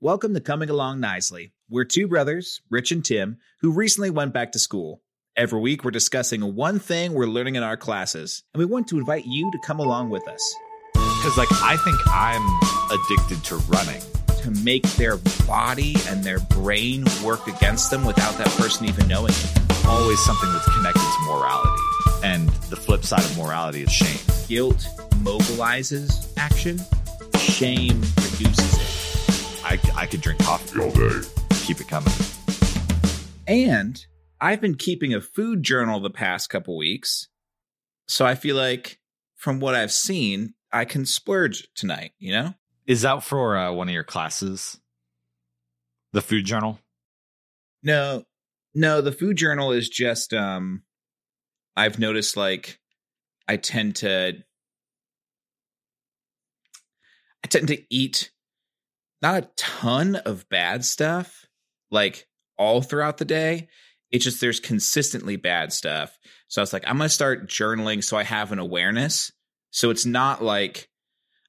Welcome to Coming Along Nicely. We're two brothers, Rich and Tim, who recently went back to school. Every week, we're discussing one thing we're learning in our classes, and we want to invite you to come along with us Because, like, I think I'm addicted to running. to make their body and their brain work against them without that person even knowing it. Always something that's connected to morality. And the flip side of morality is shame. Guilt mobilizes action, shame reduces it. I, I could drink coffee all day. Keep it coming. And I've been keeping a food journal the past couple weeks. So I feel like from what I've seen, I can splurge tonight, you know? Is that for uh, one of your classes? The food journal? No, no, the food journal is just um I've noticed like I tend to I tend to eat not a ton of bad stuff like all throughout the day. It's just there's consistently bad stuff. So I was like, I'm gonna start journaling so I have an awareness. So it's not like,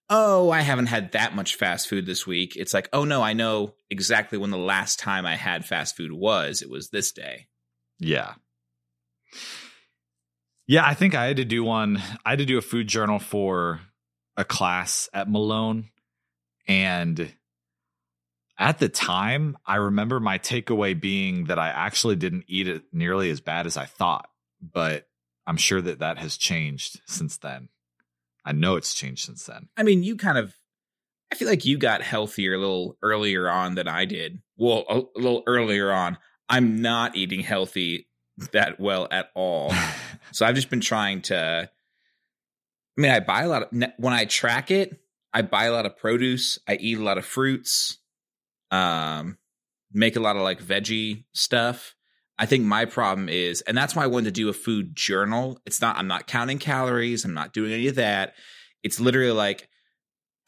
oh, I haven't had that much fast food this week. It's like, oh no, I know exactly when the last time I had fast food was. It was this day. Yeah. Yeah, I think I had to do one. I had to do a food journal for a class at Malone. And at the time, I remember my takeaway being that I actually didn't eat it nearly as bad as I thought. But I'm sure that that has changed since then. I know it's changed since then. I mean, you kind of I feel like you got healthier a little earlier on than I did. Well, a, a little earlier on. I'm not eating healthy that well at all. So I've just been trying to. I mean, I buy a lot of when I track it. I buy a lot of produce. I eat a lot of fruits. Um, make a lot of like veggie stuff. I think my problem is, and that's why I wanted to do a food journal. It's not. I'm not counting calories. I'm not doing any of that. It's literally like,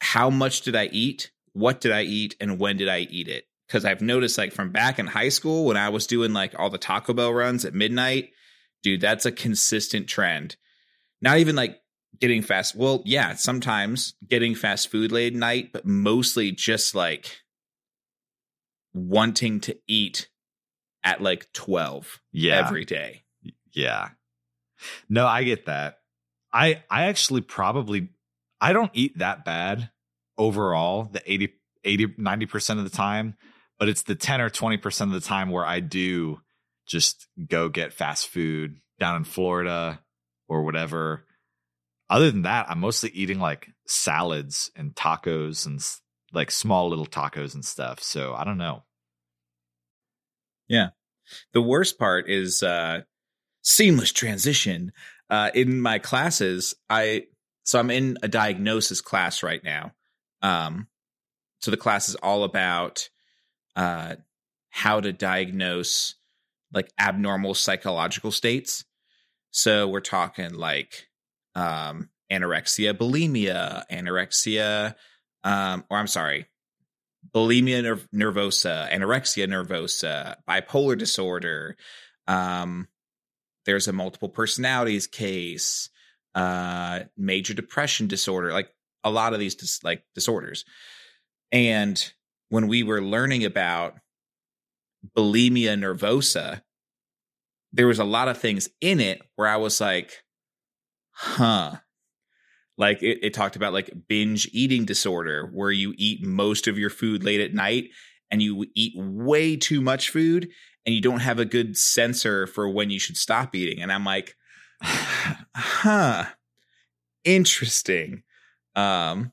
how much did I eat? What did I eat? And when did I eat it? Because I've noticed, like from back in high school when I was doing like all the Taco Bell runs at midnight dude, that's a consistent trend. Not even like getting fast. Well, yeah, sometimes getting fast food late at night, but mostly just like wanting to eat at like 12 Yeah. every day. Yeah. No, I get that. I I actually probably I don't eat that bad overall, the 80 80 90% of the time, but it's the 10 or 20% of the time where I do just go get fast food down in Florida or whatever. Other than that, I'm mostly eating like salads and tacos and like small little tacos and stuff. So I don't know. Yeah. The worst part is uh seamless transition. Uh in my classes, I so I'm in a diagnosis class right now. Um so the class is all about uh how to diagnose like abnormal psychological states. So we're talking like um anorexia, bulimia, anorexia um or I'm sorry, bulimia ner- nervosa, anorexia nervosa, bipolar disorder. Um, there's a multiple personalities case, uh, major depression disorder, like a lot of these dis- like disorders. And when we were learning about bulimia nervosa, there was a lot of things in it where I was like, huh, like it, it talked about like binge eating disorder where you eat most of your food late at night and you eat way too much food and you don't have a good sensor for when you should stop eating. And i'm like huh. Interesting. Um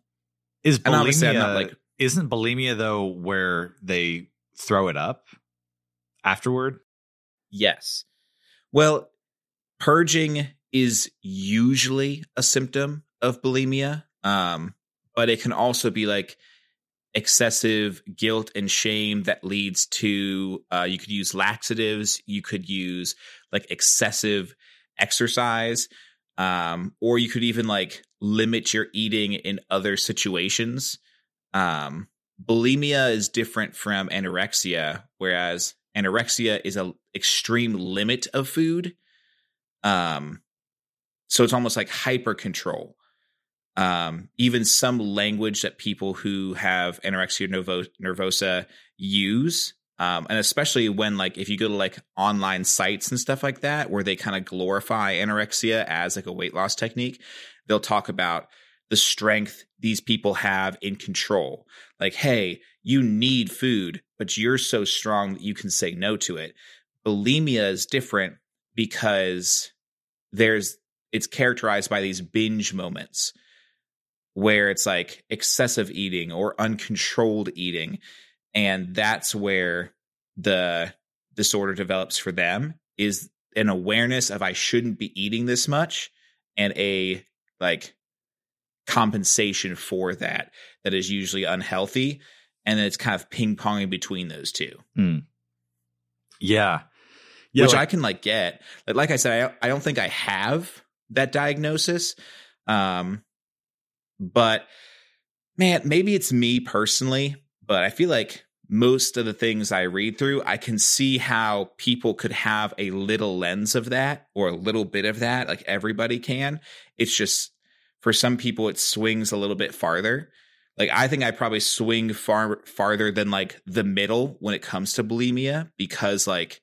Is bulimia not like isn't bulimia though where they throw it up afterward? yes. Well purging is usually a symptom of bulimia um but it can also be like excessive guilt and shame that leads to uh, you could use laxatives you could use like excessive exercise um, or you could even like limit your eating in other situations. Um, bulimia is different from anorexia whereas anorexia is a extreme limit of food um, so it's almost like hyper control um, even some language that people who have anorexia nervo- nervosa use um, and especially when like if you go to like online sites and stuff like that where they kind of glorify anorexia as like a weight loss technique they'll talk about the strength these people have in control. Like hey you need food but you're so strong that you can say no to it. Bulimia is different because there's it's characterized by these binge moments where it's like excessive eating or uncontrolled eating and that's where the disorder develops for them is an awareness of I shouldn't be eating this much and a like compensation for that that is usually unhealthy and then it's kind of ping ponging between those two. Hmm. Yeah. Yeah, which like- I can like get. Like, like I said, I, I don't think I have that diagnosis. Um, but man, maybe it's me personally, but I feel like most of the things I read through, I can see how people could have a little lens of that or a little bit of that. Like everybody can. It's just for some people, it swings a little bit farther. Like I think I probably swing far farther than like the middle when it comes to bulimia because like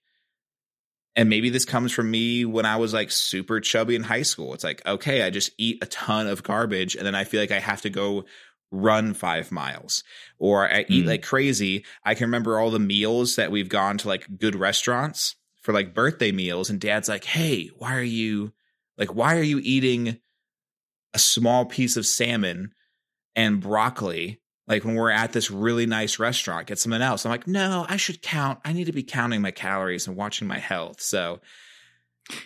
and maybe this comes from me when I was like super chubby in high school. It's like, okay, I just eat a ton of garbage and then I feel like I have to go run five miles or I eat Mm. like crazy. I can remember all the meals that we've gone to like good restaurants for like birthday meals and dad's like, Hey, why are you like, why are you eating a small piece of salmon and broccoli? Like when we're at this really nice restaurant, get something else. I'm like, no, I should count. I need to be counting my calories and watching my health. So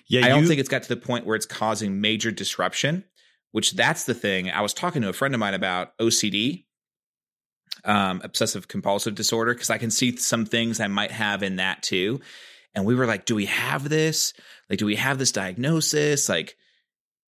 yeah, I don't you- think it's got to the point where it's causing major disruption, which that's the thing. I was talking to a friend of mine about OCD, um, obsessive compulsive disorder, because I can see some things I might have in that too. And we were like, do we have this? Like, do we have this diagnosis? Like,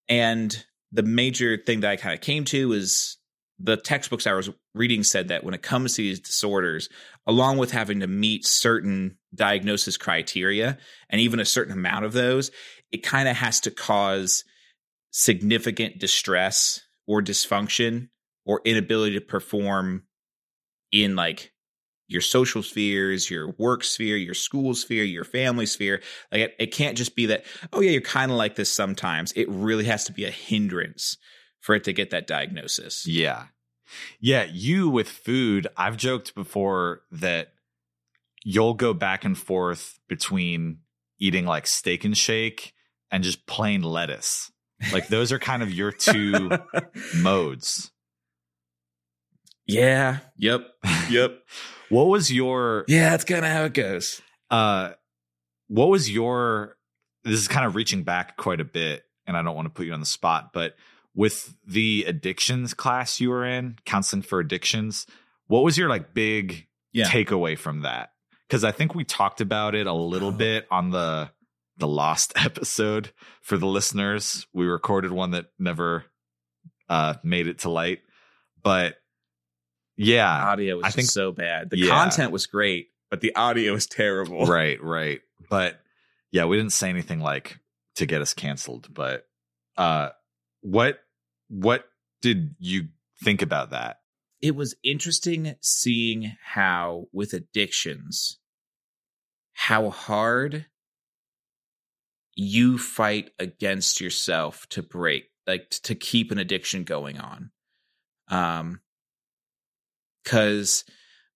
and the major thing that I kind of came to is the textbooks I was reading said that when it comes to these disorders, along with having to meet certain diagnosis criteria and even a certain amount of those, it kind of has to cause significant distress or dysfunction or inability to perform in like your social spheres, your work sphere, your school sphere, your family sphere. Like it, it can't just be that, oh yeah, you're kind of like this sometimes. It really has to be a hindrance for it to get that diagnosis. Yeah. Yeah. You with food, I've joked before that you'll go back and forth between eating like steak and shake and just plain lettuce. Like those are kind of your two modes. yeah. Yep. Yep. What was your yeah, that's kind of how it goes. uh what was your this is kind of reaching back quite a bit and I don't want to put you on the spot, but with the addictions class you were in, counseling for addictions, what was your like big Yeah. takeaway from that? Cuz I think we talked about it a little Oh. bit on the the lost episode for the listeners. We recorded one that never uh made it to light. But yeah, audio was I think- so bad. The Yeah. content was great, but the audio was terrible. right right but yeah we didn't say anything like to get us canceled but uh what what did you think about that It was interesting seeing how with addictions how hard you fight against yourself to break like to keep an addiction going on. Um cuz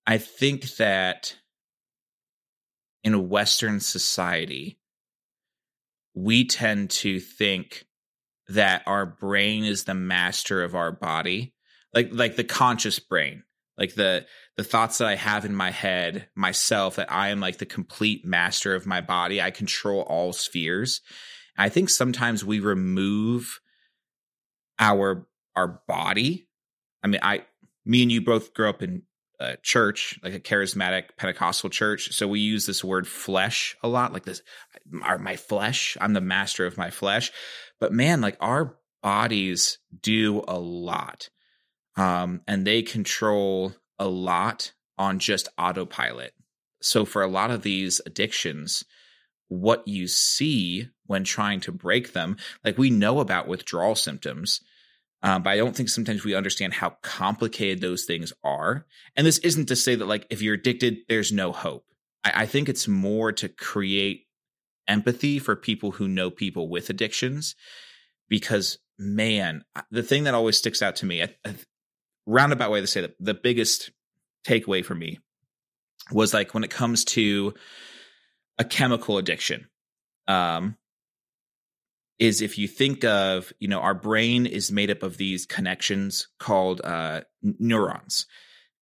I think that in a western society we tend to think that our brain is the master of our body like like the conscious brain like the the thoughts that i have in my head myself that i am like the complete master of my body. I control all spheres. I think sometimes we remove our our body. I mean i me and you both grew up in a church like a charismatic pentecostal church so we use this word flesh a lot like this my flesh i'm the master of my flesh but man like our bodies do a lot um, and they control a lot on just autopilot. So for a lot of these addictions, what you see when trying to break them, like we know about withdrawal symptoms, Um, but I don't think sometimes we understand how complicated those things are. And this isn't to say that like if you're addicted, there's no hope. I, I think it's more to create empathy for people who know people with addictions, because man, the thing that always sticks out to me, a, a roundabout way to say that the biggest takeaway for me was like when it comes to a chemical addiction. Um, is if you think of you know our brain is made up of these connections called uh, neurons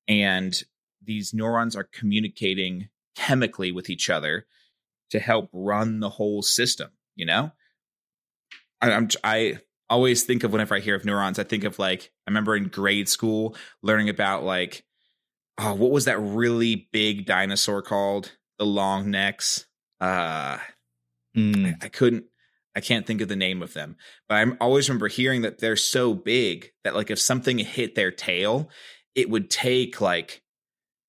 and these neurons are communicating chemically with each other to help run the whole system you know? I, I'm, I always think of whenever i hear of neurons i think of like i remember in grade school learning about like oh what was that really big dinosaur called? The long necks. Uh mm. I, I couldn't I can't think of the name of them, but I always remember hearing that they're so big that like if something hit their tail, it would take like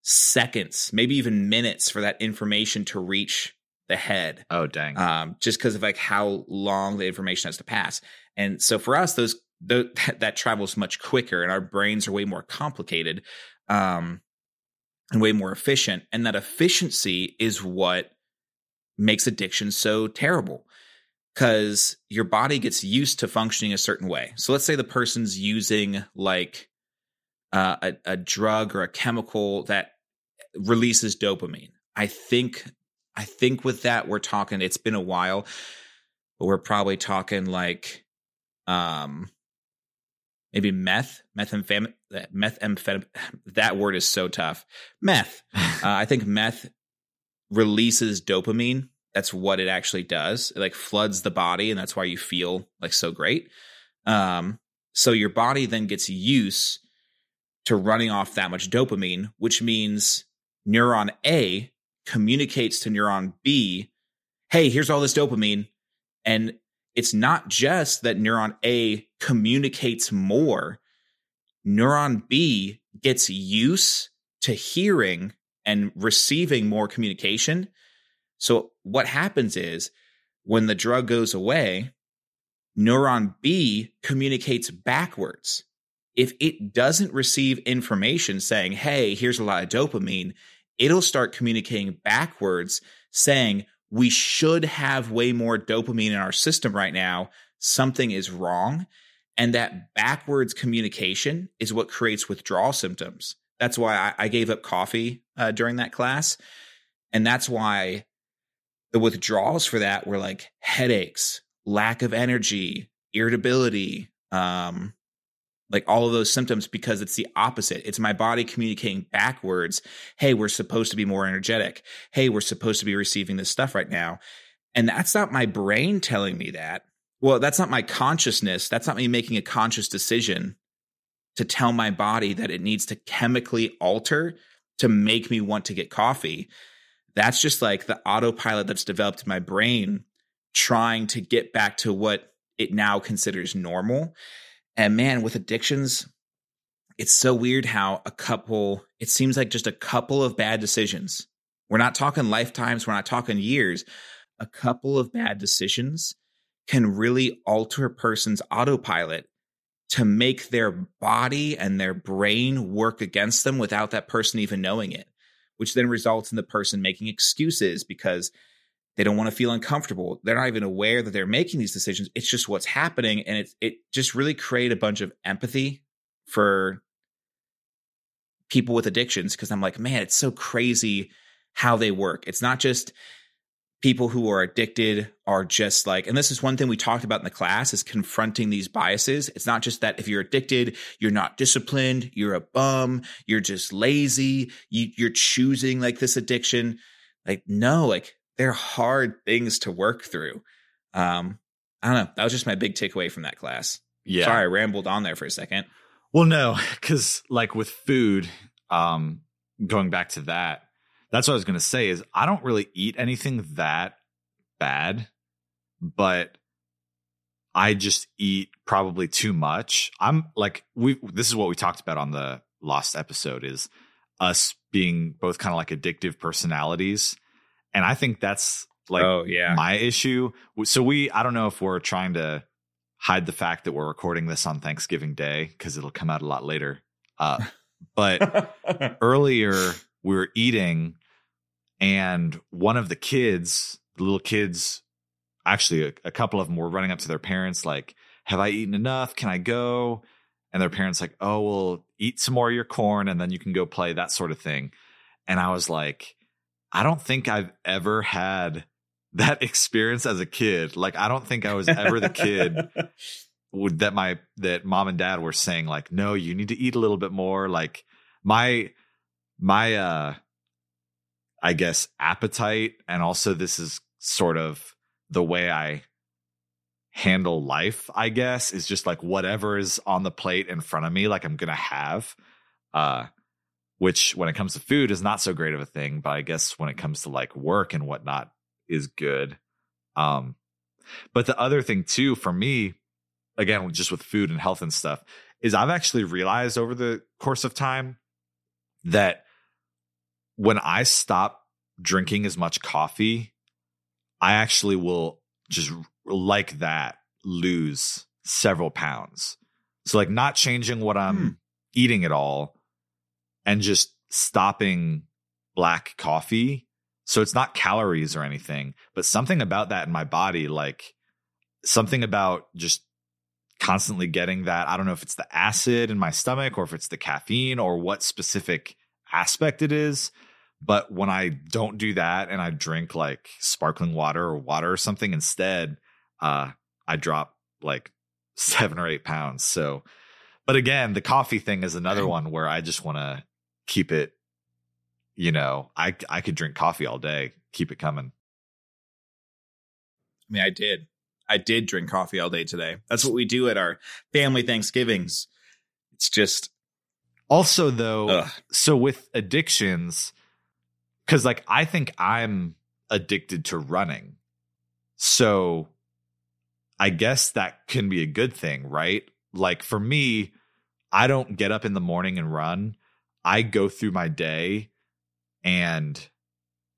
seconds, maybe even minutes for that information to reach the head. Oh dang! Um, just because of like how long the information has to pass, and so for us, those that travels much quicker, and our brains are way more complicated, um, and way more efficient, and that efficiency is what makes addiction so terrible because your body gets used to functioning a certain way. So let's say the person's using like uh, a, a drug or a chemical that releases dopamine. I think I think with that we're talking. It's been a while, but we're probably talking like um maybe meth, methamphetamine, methamphetamine. That word is so tough. Meth. uh, I think meth releases dopamine that's what it actually does. It like floods the body, and that's why you feel like so great. Um, so your body then gets used to running off that much dopamine, which means neuron A communicates to neuron B, hey, here's all this dopamine. And it's not just that neuron A communicates more, neuron B gets used to hearing and receiving more communication. So what happens is when the drug goes away, neuron B communicates backwards. If it doesn't receive information saying, hey, here's a lot of dopamine, it'll start communicating backwards saying, we should have way more dopamine in our system right now. Something is wrong. And that backwards communication is what creates withdrawal symptoms. That's why I, I gave up coffee uh, during that class. And that's why the withdrawals for that were like headaches, lack of energy, irritability, um, like all of those symptoms because it's the opposite. It's my body communicating backwards. Hey, we're supposed to be more energetic. Hey, we're supposed to be receiving this stuff right now. And that's not my brain telling me that. Well, that's not my consciousness. That's not me making a conscious decision to tell my body that it needs to chemically alter to make me want to get coffee that's just like the autopilot that's developed in my brain trying to get back to what it now considers normal. And man, with addictions, it's so weird how a couple, it seems like just a couple of bad decisions. We're not talking lifetimes, we're not talking years. A couple of bad decisions can really alter a person's autopilot to make their body and their brain work against them without that person even knowing it which then results in the person making excuses because they don't want to feel uncomfortable. They're not even aware that they're making these decisions. It's just what's happening. And it, it just really create a bunch of empathy for people with addictions because I'm like, man, it's so crazy how they work. It's not just people who are addicted are just like and this is one thing we talked about in the class is confronting these biases it's not just that if you're addicted you're not disciplined you're a bum you're just lazy you, you're choosing like this addiction like no like they're hard things to work through. Um i don't know. That was just my big takeaway from that class. Yeah. Sorry i rambled on there for a second. Well no because like with food um going back to that that's what I was going to say is I don't really eat anything that bad, but I just eat probably too much. I'm like we this is what we talked about on the lost episode is us being both kind of like addictive personalities. And I think that's like oh, yeah. my issue. So we I don't know if we're trying to hide the fact that we're recording this on Thanksgiving Day because it'll come out a lot later. Uh, but earlier we were eating, and one of the kids, the little kids, actually a, a couple of them were running up to their parents like, "Have I eaten enough? Can I go?" And their parents like, "Oh, well, eat some more of your corn, and then you can go play." That sort of thing. And I was like, I don't think I've ever had that experience as a kid. Like, I don't think I was ever the kid would that my that mom and dad were saying like, no, you need to eat a little bit more. Like my my uh I guess appetite and also this is sort of the way I handle life, I guess, is just like whatever is on the plate in front of me, like I'm gonna have. Uh which when it comes to food is not so great of a thing, but I guess when it comes to like work and whatnot is good. Um, but the other thing too for me, again, just with food and health and stuff, is I've actually realized over the course of time that when I stop drinking as much coffee, I actually will just like that lose several pounds. So like not changing what I'm hmm. eating at all and just stopping black coffee. So it's not calories or anything, but something about that in my body, like something about just constantly getting that. I don't know if it's the acid in my stomach or if it's the caffeine or what specific aspect it is. But when I don't do that and I drink like sparkling water or water or something instead, uh, I drop like seven or eight pounds. So, but again, the coffee thing is another one where I just want to keep it you know i i could drink coffee all day keep it coming. I mean i did. I did drink coffee all day today. That's what we do at our family thanksgivings. It's just also though ugh. so with addictions cuz like i think i'm addicted to running. So i guess that can be a good thing right? Like for me i don't get up in the morning and run I go through my day and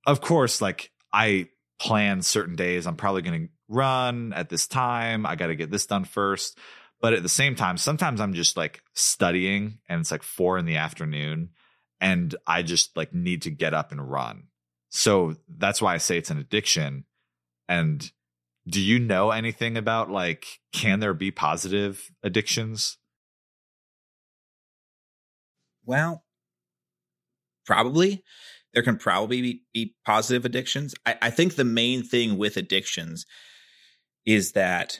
of course like I plan certain days I'm probably going to run at this time. I got to get this done first. But at the same time, sometimes I'm just like studying and it's like 4 in the afternoon and I just like need to get up and run. So that's why I say it's an addiction. And do you know anything about like can there be positive addictions? Well, probably there can probably be, be positive addictions. I, I think the main thing with addictions is that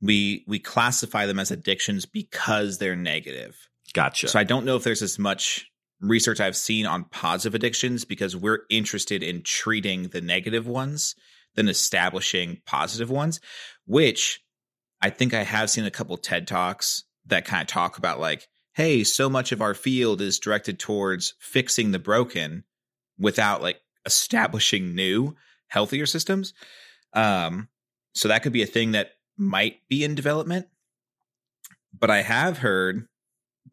we we classify them as addictions because they're negative. Gotcha. So I don't know if there's as much research I've seen on positive addictions because we're interested in treating the negative ones than establishing positive ones, which I think I have seen a couple TED Talks that kind of talk about like hey, so much of our field is directed towards fixing the broken without like establishing new healthier systems. Um, so that could be a thing that might be in development. But I have heard,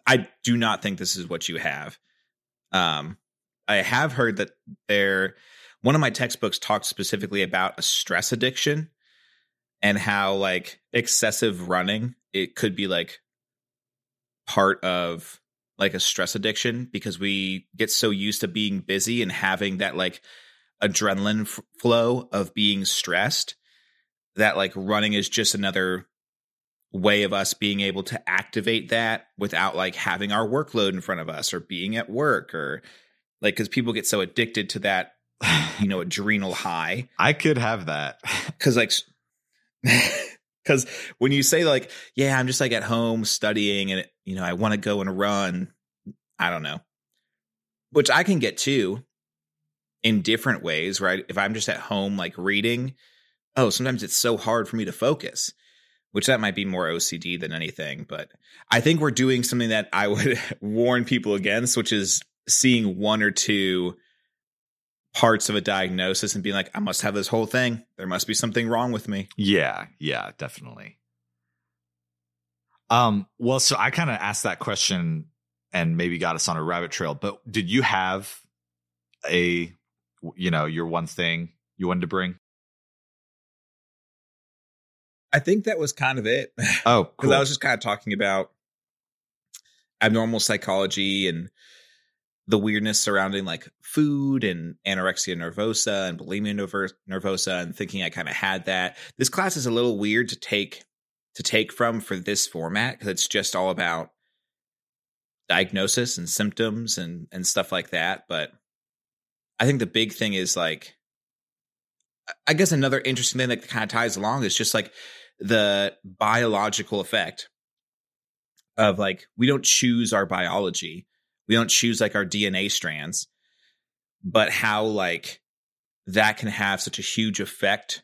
I do not think this is what you have. Um, I have heard that there, one of my textbooks talked specifically about a stress addiction and how like excessive running, it could be like part of like a stress addiction because we get so used to being busy and having that like adrenaline f- flow of being stressed that like running is just another way of us being able to activate that without like having our workload in front of us or being at work or like because people get so addicted to that you know adrenal high. I could have that. Because like because when you say like yeah i'm just like at home studying and you know i want to go and run i don't know. Which i can get to in different ways right? If i'm just at home like reading oh sometimes it's so hard for me to focus which that might be more ocd than anything but i think we're doing something that i would warn people against which is seeing one or two parts of a diagnosis and being like, I must have this whole thing. There must be something wrong with me. Yeah, yeah, definitely. Um, well, so I kind of asked that question and maybe got us on a rabbit trail, but did you have a you know, your one thing you wanted to bring? I think that was kind of it. Oh, Because cool. I was just kind of talking about abnormal psychology and the weirdness surrounding like food and anorexia nervosa and bulimia nervosa and thinking I kind of had that. This class is a little weird to take to take from for this format because it's just all about diagnosis and symptoms and and stuff like that. But I think the big thing is like I guess another interesting thing that kind of ties along is just like the biological effect of like we don't choose our biology we don't choose like our dna strands but how like that can have such a huge effect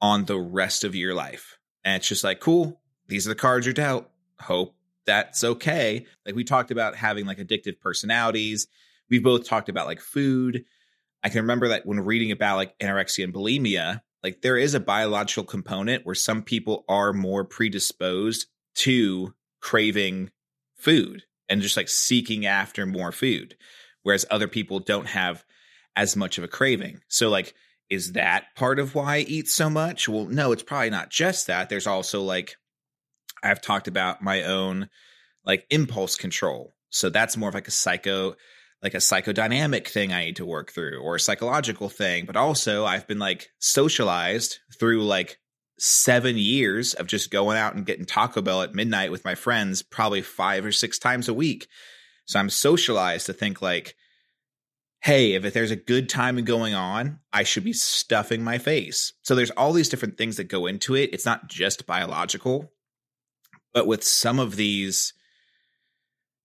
on the rest of your life. And it's just like cool these are the cards you're dealt. Hope that's okay. Like we talked about having like addictive personalities. We both talked about like food. I can remember that when reading about like anorexia and bulimia like there is a biological component where some people are more predisposed to craving food and just like seeking after more food whereas other people don't have as much of a craving. So like is that part of why i eat so much? Well no it's probably not just that. There's also like i've talked about my own like impulse control. So that's more of like a psycho like a psychodynamic thing I need to work through or a psychological thing. But also, I've been like socialized through like seven years of just going out and getting Taco Bell at midnight with my friends, probably five or six times a week. So I'm socialized to think like, hey, if there's a good time going on, I should be stuffing my face. So there's all these different things that go into it. It's not just biological, but with some of these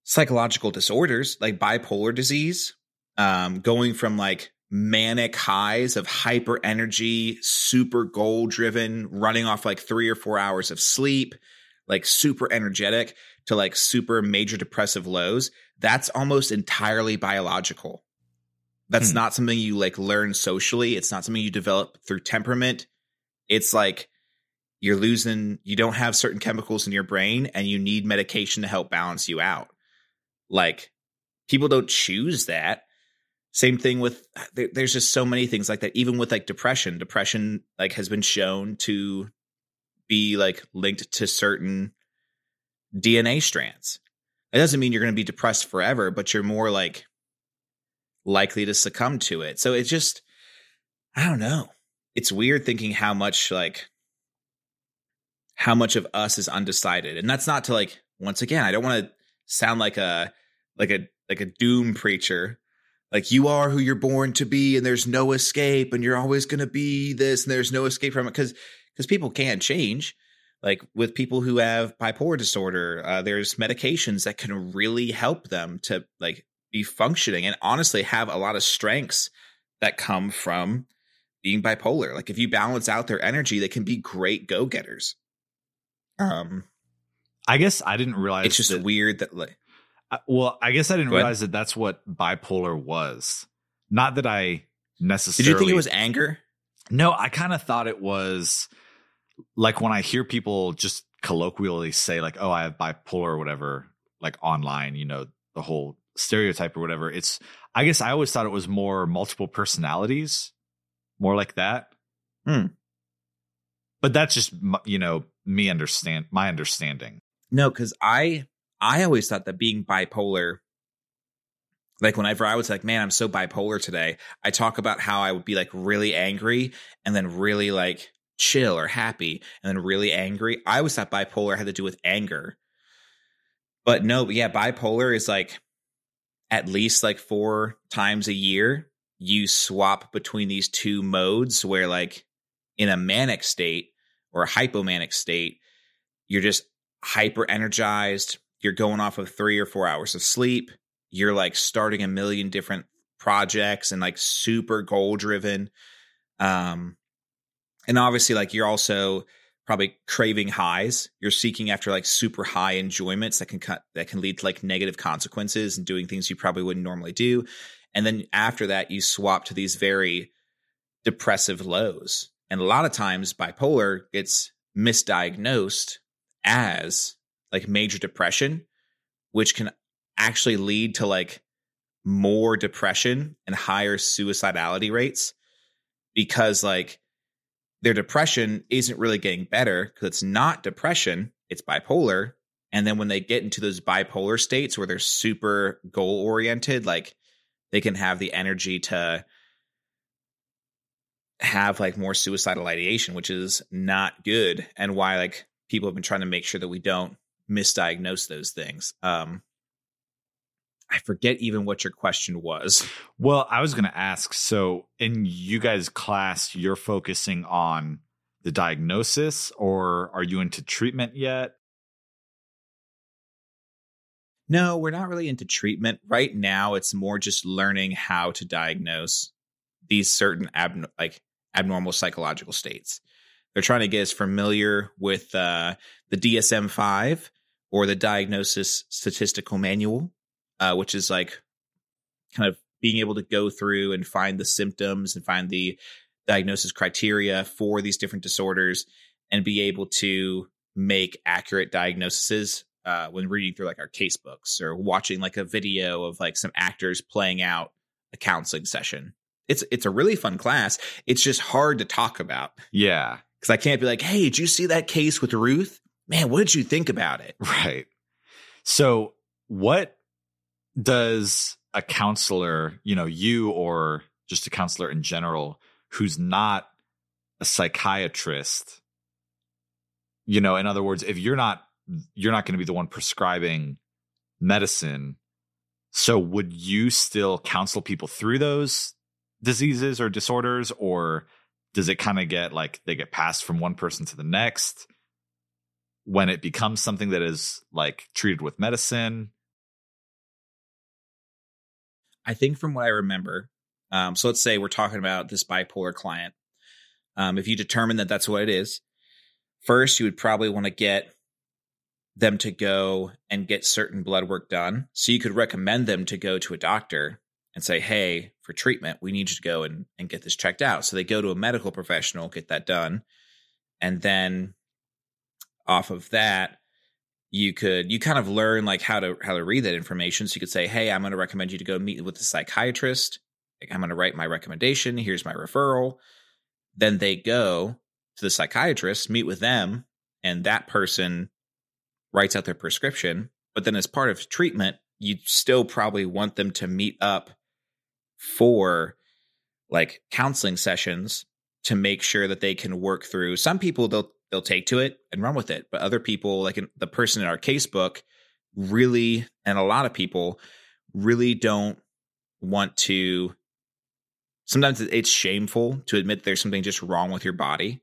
psychological disorders like bipolar disease, um, going from like manic highs of hyper energy, super goal driven, running off like three or four hours of sleep, like super energetic to like super major depressive lows. That's almost entirely biological. That's Hmm. not something you like learn socially. It's not something you develop through temperament. It's like you're losing, you don't have certain chemicals in your brain and you need medication to help balance you out. Like people don't choose that. Same thing with there, there's just so many things like that. Even with like depression, depression like has been shown to be like linked to certain DNA strands. It doesn't mean you're going to be depressed forever, but you're more like likely to succumb to it. So it's just, I don't know. It's weird thinking how much like how much of us is undecided, and that's not to like once again. I don't want to sound like a like a like a doom preacher like you are who you're born to be and there's no escape and you're always going to be this and there's no escape from it because because people can change. Like with people who have bipolar disorder uh, there's medications that can really help them to like be functioning and honestly have a lot of strengths that come from being bipolar. Like if you balance out their energy they can be great go-getters. Um I guess I didn't realize it's just that, weird that like I- well, I guess I didn't realize that that's what bipolar was. Not that I necessarily. did you think it was anger No, I kind of thought it was like when I hear people just colloquially say like, "Oh, I have bipolar or whatever," like online, you know, the whole stereotype or whatever. It's I guess I always thought it was more multiple personalities, more like that. Hmm. But that's just you know me understand my understanding. No, because I I always thought that being bipolar, like whenever I was like, man, I'm so bipolar today, I talk about how I would be like really angry and then really like chill or happy and then really angry. I always thought bipolar had to do with anger. But no, yeah, bipolar is like at least like four times a year you swap between these two modes where like in a manic state or a hypomanic state, you're just hyper energized. You're going off of three or four hours of sleep. You're like starting a million different projects and like super goal driven. Um, and obviously, like you're also probably craving highs. You're seeking after like super high enjoyments that can cut that can lead to like negative consequences and doing things you probably wouldn't normally do. And then after that, you swap to these very depressive lows. And a lot of times, bipolar gets misdiagnosed as like major depression, which can actually lead to like more depression and higher suicidality rates because like their depression isn't really getting better because it's not depression, it's bipolar. And then when they get into those bipolar states where they're super goal oriented, like they can have the energy to have like more suicidal ideation, which is not good. And why like people have been trying to make sure that we don't misdiagnose those things. Um, I forget even what your question was. Well, I was going to ask. So, in you guys' class, you're focusing on the diagnosis, or are you into treatment yet? No, we're not really into treatment right now. It's more just learning how to diagnose these certain ab- like abnormal psychological states. They're trying to get us familiar with uh, the DSM 5 or the Diagnosis Statistical Manual, uh, which is like kind of being able to go through and find the symptoms and find the diagnosis criteria for these different disorders and be able to make accurate diagnoses uh, when reading through like our case books or watching like a video of like some actors playing out a counseling session. It's it's a really fun class. It's just hard to talk about. Yeah. Cuz I can't be like, "Hey, did you see that case with Ruth? Man, what did you think about it?" Right. So, what does a counselor, you know, you or just a counselor in general who's not a psychiatrist, you know, in other words, if you're not you're not going to be the one prescribing medicine, so would you still counsel people through those diseases or disorders or does it kind of get like they get passed from one person to the next when it becomes something that is like treated with medicine I think from what I remember, um, so let's say we're talking about this bipolar client. Um, if you determine that that's what it is, first you would probably want to get them to go and get certain blood work done. So you could recommend them to go to a doctor and say, hey, for treatment, we need you to go and, and get this checked out. So they go to a medical professional, get that done. And then off of that, you could you kind of learn like how to how to read that information. So you could say, hey, I'm going to recommend you to go meet with a psychiatrist. I'm going to write my recommendation. Here's my referral. Then they go to the psychiatrist, meet with them, and that person writes out their prescription. But then as part of treatment, you still probably want them to meet up for like counseling sessions to make sure that they can work through. Some people they'll they'll take to it and run with it, but other people, like the person in our case book, really and a lot of people really don't want to. Sometimes it's shameful to admit there's something just wrong with your body.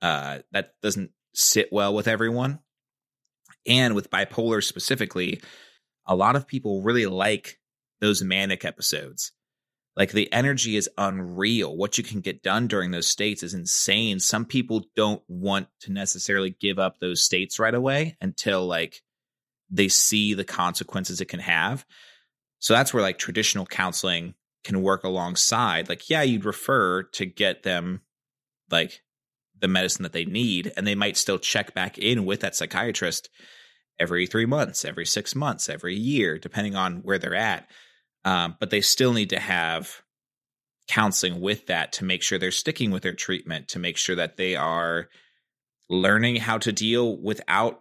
Uh, that doesn't sit well with everyone. And with bipolar specifically, a lot of people really like those manic episodes. Like the energy is unreal. What you can get done during those states is insane. Some people don't want to necessarily give up those states right away until like they see the consequences it can have. So that's where like traditional counseling can work alongside. Like, yeah, you'd refer to get them like the medicine that they need, and they might still check back in with that psychiatrist every three months, every six months, every year, depending on where they're at. Um, but they still need to have counseling with that to make sure they're sticking with their treatment, to make sure that they are learning how to deal without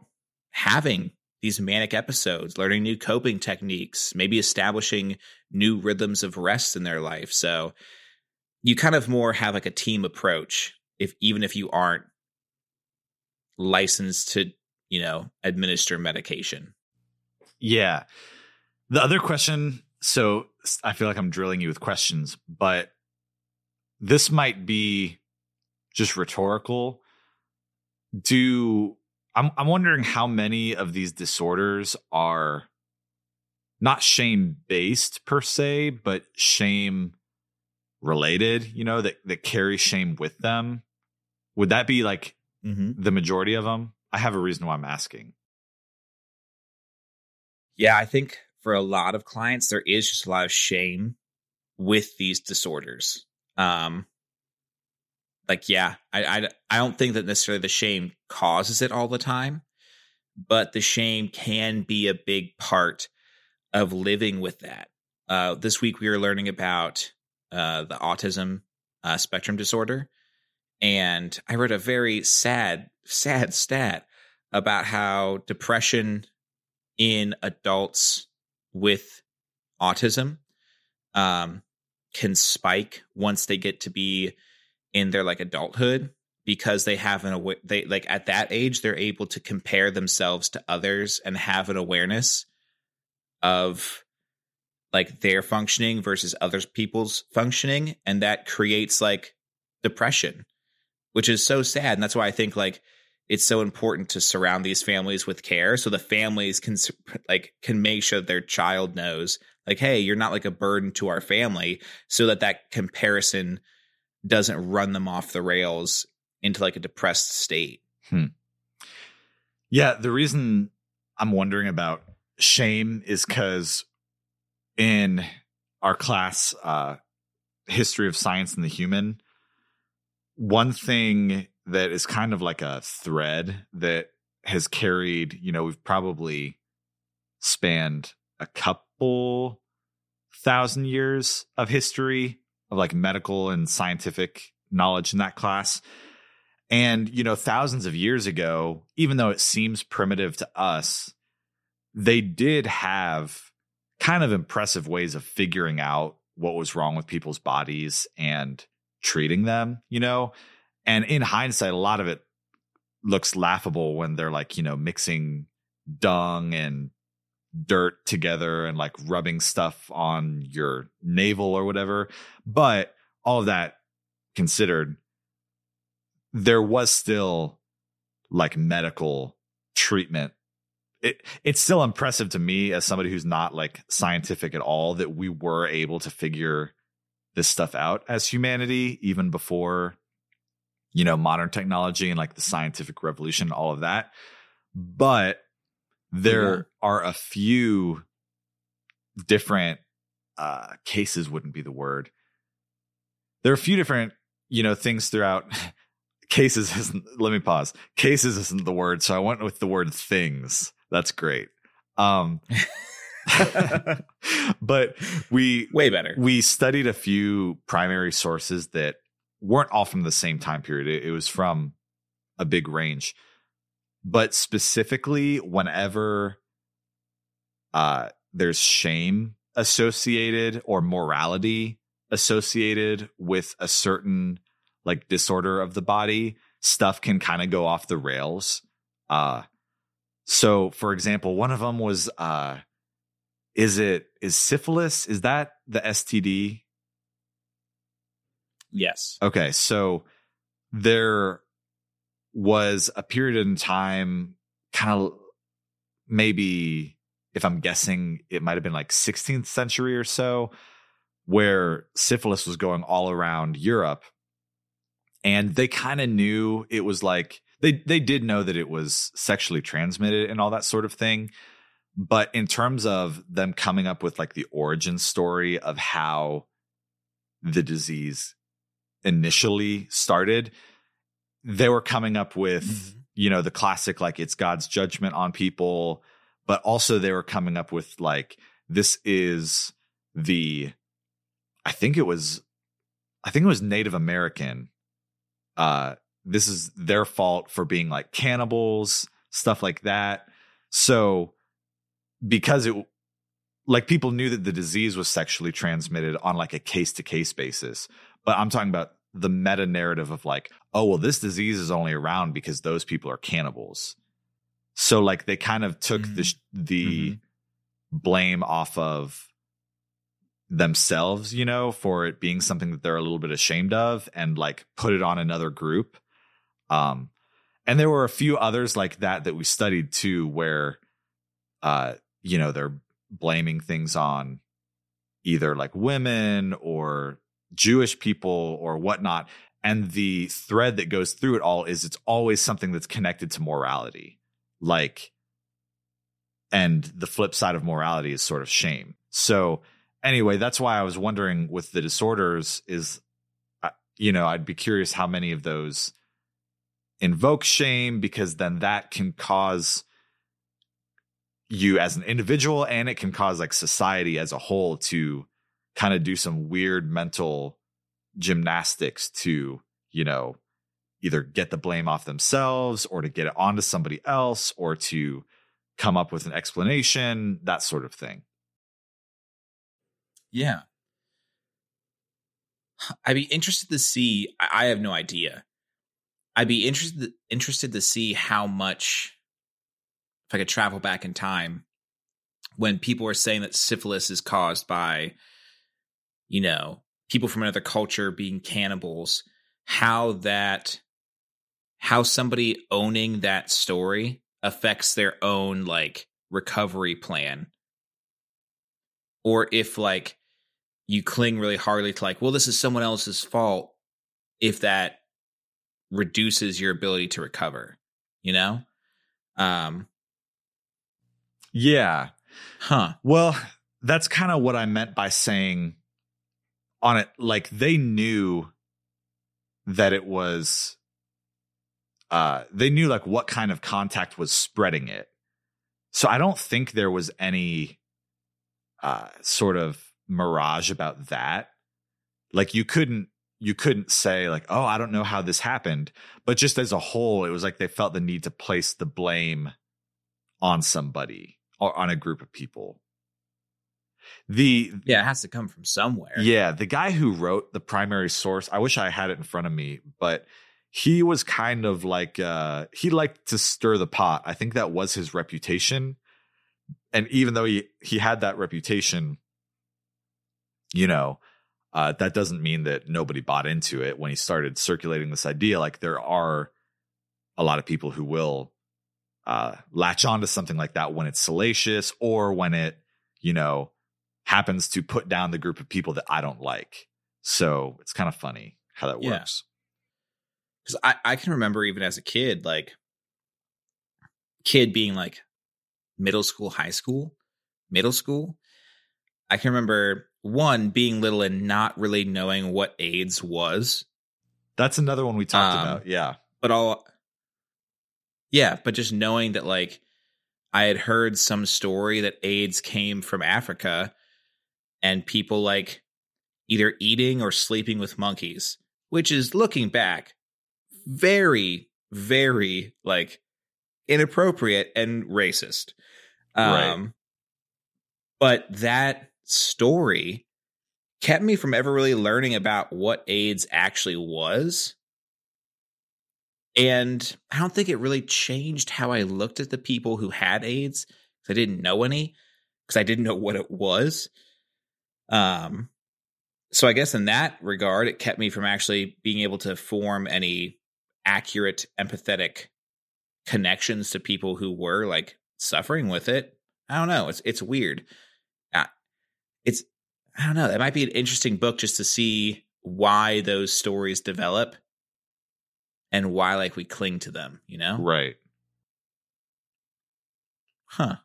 having these manic episodes, learning new coping techniques, maybe establishing new rhythms of rest in their life. So you kind of more have like a team approach if even if you aren't licensed to, you know, administer medication. Yeah. The other question so I feel like I'm drilling you with questions, but this might be just rhetorical. Do I'm I'm wondering how many of these disorders are not shame based per se, but shame related, you know, that that carry shame with them. Would that be like mm-hmm. the majority of them? I have a reason why I'm asking. Yeah, I think for a lot of clients, there is just a lot of shame with these disorders. Um, like, yeah, I, I, I don't think that necessarily the shame causes it all the time, but the shame can be a big part of living with that. Uh, this week we were learning about uh, the autism uh, spectrum disorder, and I read a very sad, sad stat about how depression in adults with autism um, can spike once they get to be in their like adulthood because they have an awa- they like at that age they're able to compare themselves to others and have an awareness of like their functioning versus other people's functioning and that creates like depression which is so sad and that's why i think like it's so important to surround these families with care so the families can like can make sure their child knows like hey you're not like a burden to our family so that that comparison doesn't run them off the rails into like a depressed state hmm. yeah the reason i'm wondering about shame is because in our class uh history of science and the human one thing that is kind of like a thread that has carried, you know, we've probably spanned a couple thousand years of history of like medical and scientific knowledge in that class. And, you know, thousands of years ago, even though it seems primitive to us, they did have kind of impressive ways of figuring out what was wrong with people's bodies and treating them, you know? And in hindsight, a lot of it looks laughable when they're like, you know, mixing dung and dirt together and like rubbing stuff on your navel or whatever. But all of that considered, there was still like medical treatment. It it's still impressive to me as somebody who's not like scientific at all that we were able to figure this stuff out as humanity even before you know, modern technology and like the scientific revolution, all of that. But there yeah. are a few different uh cases wouldn't be the word. There are a few different, you know, things throughout cases isn't let me pause. Cases isn't the word, so I went with the word things. That's great. Um but we way better. We studied a few primary sources that weren't all from the same time period. It, it was from a big range. But specifically, whenever uh, there's shame associated or morality associated with a certain like disorder of the body, stuff can kind of go off the rails. Uh, so, for example, one of them was uh, is it is syphilis? Is that the STD Yes. Okay. So there was a period in time, kind of maybe, if I'm guessing, it might have been like 16th century or so, where syphilis was going all around Europe. And they kind of knew it was like, they, they did know that it was sexually transmitted and all that sort of thing. But in terms of them coming up with like the origin story of how the disease initially started, they were coming up with, mm-hmm. you know, the classic, like, it's God's judgment on people, but also they were coming up with, like, this is the, I think it was, I think it was Native American. Uh, this is their fault for being like cannibals, stuff like that. So, because it, like people knew that the disease was sexually transmitted on like a case to case basis but I'm talking about the meta narrative of like, oh, well, this disease is only around because those people are cannibals. So like they kind of took mm-hmm. the the mm-hmm. blame off of themselves, you know, for it being something that they're a little bit ashamed of and like put it on another group. Um and there were a few others like that that we studied too where uh you know, they're blaming things on either like women or Jewish people or whatnot. And the thread that goes through it all is it's always something that's connected to morality. Like, and the flip side of morality is sort of shame. So, anyway, that's why I was wondering with the disorders is, uh, you know, I'd be curious how many of those invoke shame because then that can cause you as an individual and it can cause like society as a whole to kind of do some weird mental gymnastics to, you know, either get the blame off themselves or to get it onto somebody else or to come up with an explanation, that sort of thing. Yeah. I'd be interested to see. I have no idea. I'd be interested interested to see how much if I could travel back in time when people are saying that syphilis is caused by, you know, people from another culture being cannibals, how that how somebody owning that story affects their own like recovery plan. Or if like you cling really hardly to like, well, this is someone else's fault, if that reduces your ability to recover, you know? Um Yeah. Huh. Well, that's kind of what I meant by saying on it like they knew that it was uh they knew like what kind of contact was spreading it. So I don't think there was any uh sort of mirage about that. Like you couldn't you couldn't say like, "Oh, I don't know how this happened." But just as a whole, it was like they felt the need to place the blame on somebody or on a group of people. The yeah, it has to come from somewhere. Yeah, the guy who wrote the primary source, I wish I had it in front of me, but he was kind of like uh he liked to stir the pot. I think that was his reputation. And even though he he had that reputation, you know, uh that doesn't mean that nobody bought into it when he started circulating this idea like there are a lot of people who will uh latch onto something like that when it's salacious or when it, you know, happens to put down the group of people that I don't like. So it's kind of funny how that Yeah. works. because I, I can remember even as a kid like kid being like middle school high school middle school i can remember one being little and not really knowing what aids was That's another one we talked Um, about. Yeah. but all yeah but just knowing that like i had heard some story that aids came from africa and people like either eating or sleeping with monkeys which is looking back very very like inappropriate and racist Right. um but that story kept me from ever really learning about what AIDS actually was. And I don't think it really changed how I looked at the people who had AIDS because I didn't know any because I didn't know what it was. Um, so I guess in that regard, it kept me from actually being able to form any accurate, empathetic connections to people who were like suffering with it. I don't know. It's it's weird. Uh, it's I don't know. That might be an interesting book just to see why those stories develop and why like we cling to them. You know? Right. Huh.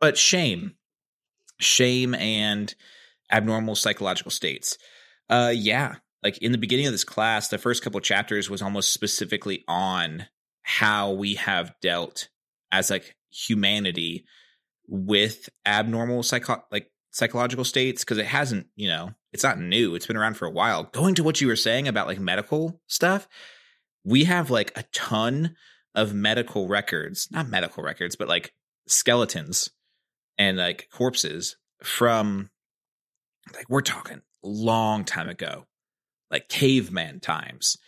But shame, shame, and abnormal psychological states. Uh, yeah. Like in the beginning of this class, the first couple chapters was almost specifically on how we have dealt as like humanity with abnormal psycho like psychological states because it hasn't you know it's not new it's been around for a while going to what you were saying about like medical stuff we have like a ton of medical records not medical records but like skeletons and like corpses from like we're talking long time ago like caveman times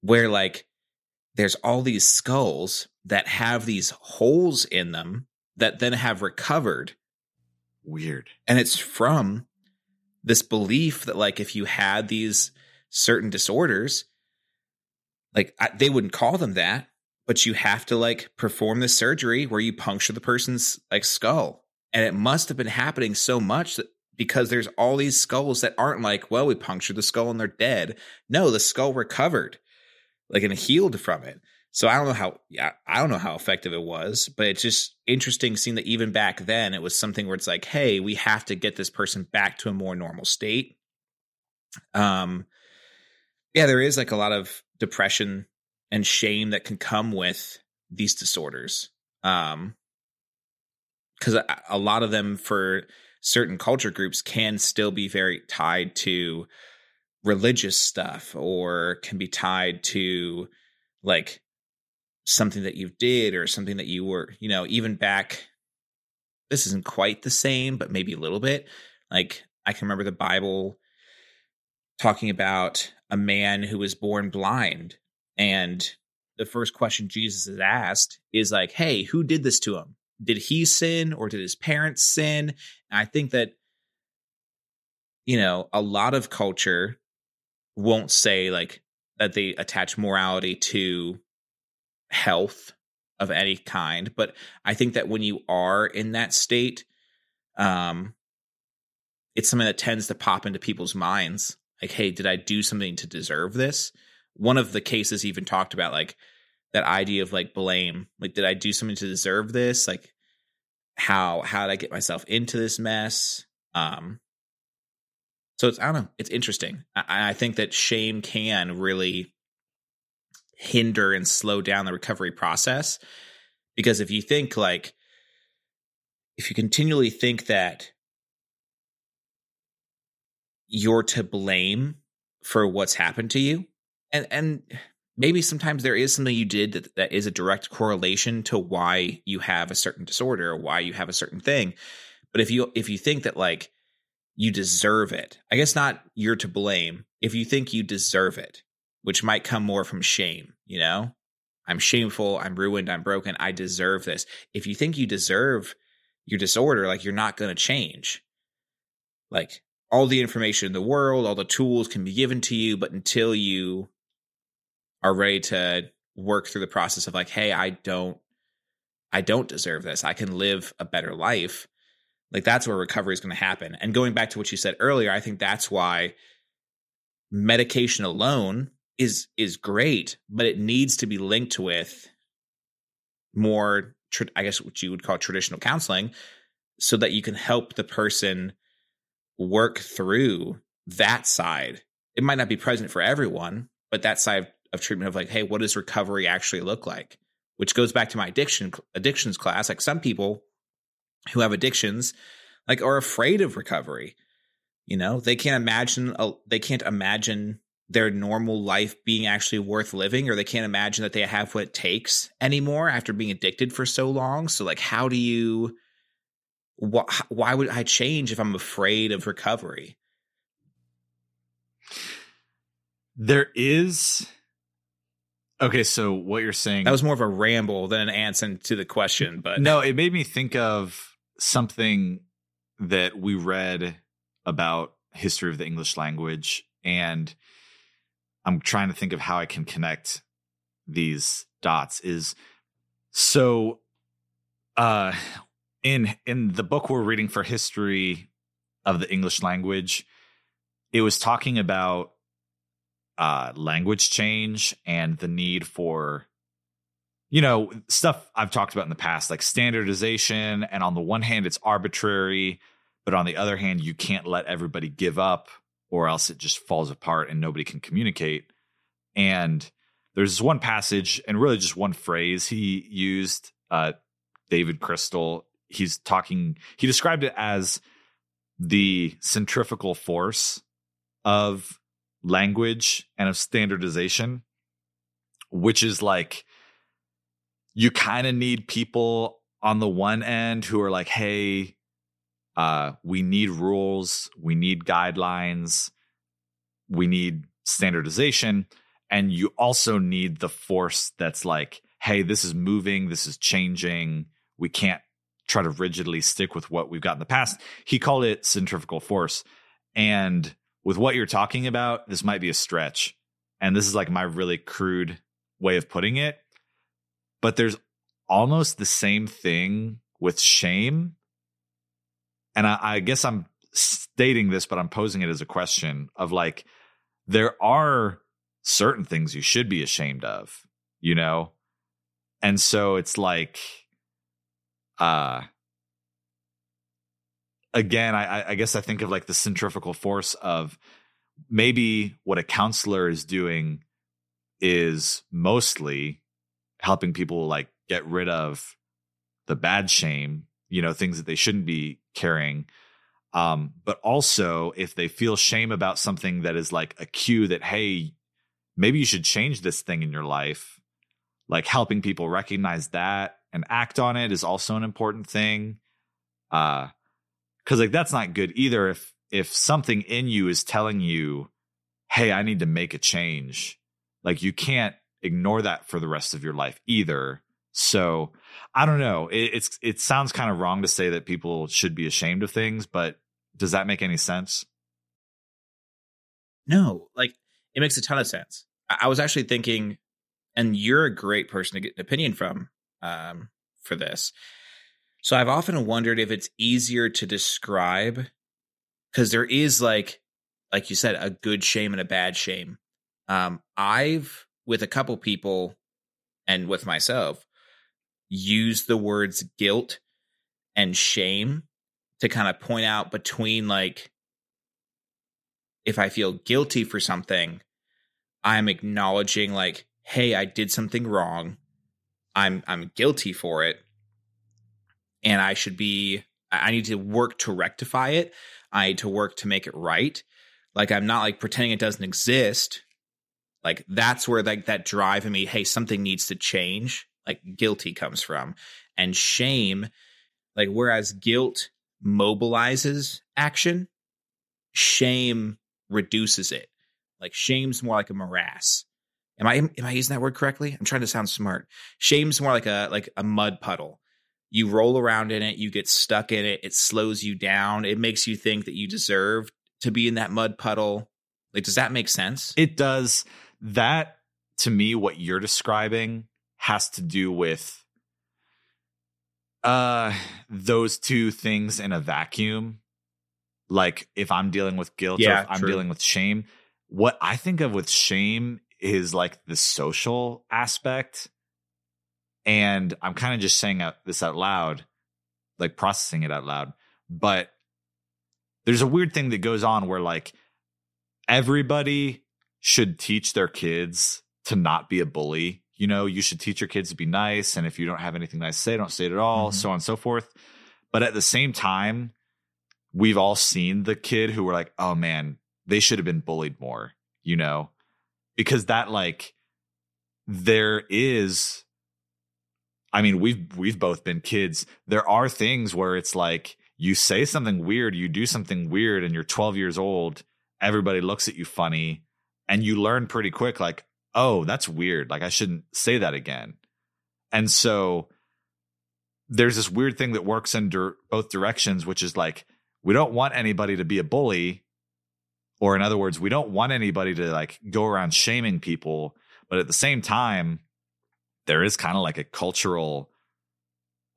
where like there's all these skulls that have these holes in them that then have recovered Weird. and it's from this belief that like if you had these certain disorders like I, they wouldn't call them that but you have to like perform this surgery where you puncture the person's like skull and it must have been happening so much that because there's all these skulls that aren't like well we punctured the skull and they're dead no the skull recovered like and healed from it so I don't know how yeah, I don't know how effective it was, but it's just interesting seeing that even back then it was something where it's like, hey, we have to get this person back to a more normal state. Um yeah, there is like a lot of depression and shame that can come with these disorders. Um a, a lot of them for certain culture groups can still be very tied to religious stuff or can be tied to like something that you did or something that you were, you know, even back this isn't quite the same, but maybe a little bit. Like I can remember the Bible talking about a man who was born blind and the first question Jesus is asked is like, "Hey, who did this to him? Did he sin or did his parents sin?" And I think that you know, a lot of culture won't say like that they attach morality to health of any kind but i think that when you are in that state um it's something that tends to pop into people's minds like hey did i do something to deserve this one of the cases even talked about like that idea of like blame like did i do something to deserve this like how how did i get myself into this mess um so it's I don't know. It's interesting. I, I think that shame can really hinder and slow down the recovery process because if you think like if you continually think that you're to blame for what's happened to you and and maybe sometimes there is something you did that, that is a direct correlation to why you have a certain disorder or why you have a certain thing but if you if you think that like you deserve it. I guess not you're to blame if you think you deserve it, which might come more from shame, you know? I'm shameful, I'm ruined, I'm broken, I deserve this. If you think you deserve your disorder, like you're not going to change. Like all the information in the world, all the tools can be given to you, but until you are ready to work through the process of like, hey, I don't I don't deserve this. I can live a better life like that's where recovery is going to happen. And going back to what you said earlier, I think that's why medication alone is is great, but it needs to be linked with more I guess what you would call traditional counseling so that you can help the person work through that side. It might not be present for everyone, but that side of treatment of like, hey, what does recovery actually look like? Which goes back to my addiction addictions class. Like some people who have addictions like are afraid of recovery you know they can't imagine a, they can't imagine their normal life being actually worth living or they can't imagine that they have what it takes anymore after being addicted for so long so like how do you wh- why would i change if i'm afraid of recovery there is Okay, so what you're saying that was more of a ramble than an answer to the question, but no, it made me think of something that we read about history of the English language and I'm trying to think of how I can connect these dots is so uh in in the book we're reading for history of the English language it was talking about uh language change and the need for you know, stuff I've talked about in the past, like standardization. And on the one hand, it's arbitrary, but on the other hand, you can't let everybody give up or else it just falls apart and nobody can communicate. And there's this one passage and really just one phrase he used, uh, David Crystal. He's talking, he described it as the centrifugal force of language and of standardization, which is like, you kind of need people on the one end who are like, hey, uh, we need rules, we need guidelines, we need standardization. And you also need the force that's like, hey, this is moving, this is changing. We can't try to rigidly stick with what we've got in the past. He called it centrifugal force. And with what you're talking about, this might be a stretch. And this is like my really crude way of putting it but there's almost the same thing with shame. And I, I guess I'm stating this, but I'm posing it as a question of like, there are certain things you should be ashamed of, you know? And so it's like, uh, again, I, I guess I think of like the centrifugal force of maybe what a counselor is doing is mostly helping people like get rid of the bad shame, you know, things that they shouldn't be carrying. Um, but also if they feel shame about something that is like a cue that, hey, maybe you should change this thing in your life, like helping people recognize that and act on it is also an important thing. Uh, cause like that's not good either. If, if something in you is telling you, Hey, I need to make a change, like you can't ignore that for the rest of your life either. So I don't know. It, it's it sounds kind of wrong to say that people should be ashamed of things, but does that make any sense? No, like it makes a ton of sense. I, I was actually thinking, and you're a great person to get an opinion from um, for this. So I've often wondered if it's easier to describe because there is like, like you said, a good shame and a bad shame. Um, I've with a couple people and with myself use the words guilt and shame to kind of point out between like if I feel guilty for something, I'm acknowledging like, hey, I did something wrong. I'm I'm guilty for it. And I should be I need to work to rectify it. I need to work to make it right. Like I'm not like pretending it doesn't exist. Like that's where like that drive in me, hey, something needs to change. Like guilty comes from. And shame, like whereas guilt mobilizes action, shame reduces it. Like shame's more like a morass. Am I am I using that word correctly? I'm trying to sound smart. Shame's more like a like a mud puddle. You roll around in it, you get stuck in it, it slows you down, it makes you think that you deserve to be in that mud puddle. Like, does that make sense? It does. That to me, what you're describing has to do with uh those two things in a vacuum like if i'm dealing with guilt yeah, or if i'm true. dealing with shame what i think of with shame is like the social aspect and i'm kind of just saying this out loud like processing it out loud but there's a weird thing that goes on where like everybody should teach their kids to not be a bully you know, you should teach your kids to be nice. And if you don't have anything nice to say, don't say it at all, mm-hmm. so on and so forth. But at the same time, we've all seen the kid who were like, oh man, they should have been bullied more, you know, because that like there is I mean, we've we've both been kids. There are things where it's like you say something weird, you do something weird, and you're 12 years old. Everybody looks at you funny, and you learn pretty quick, like, oh, that's weird. Like I shouldn't say that again. And so there's this weird thing that works in dir- both directions, which is like, we don't want anybody to be a bully. Or in other words, we don't want anybody to like go around shaming people. But at the same time, there is kind of like a cultural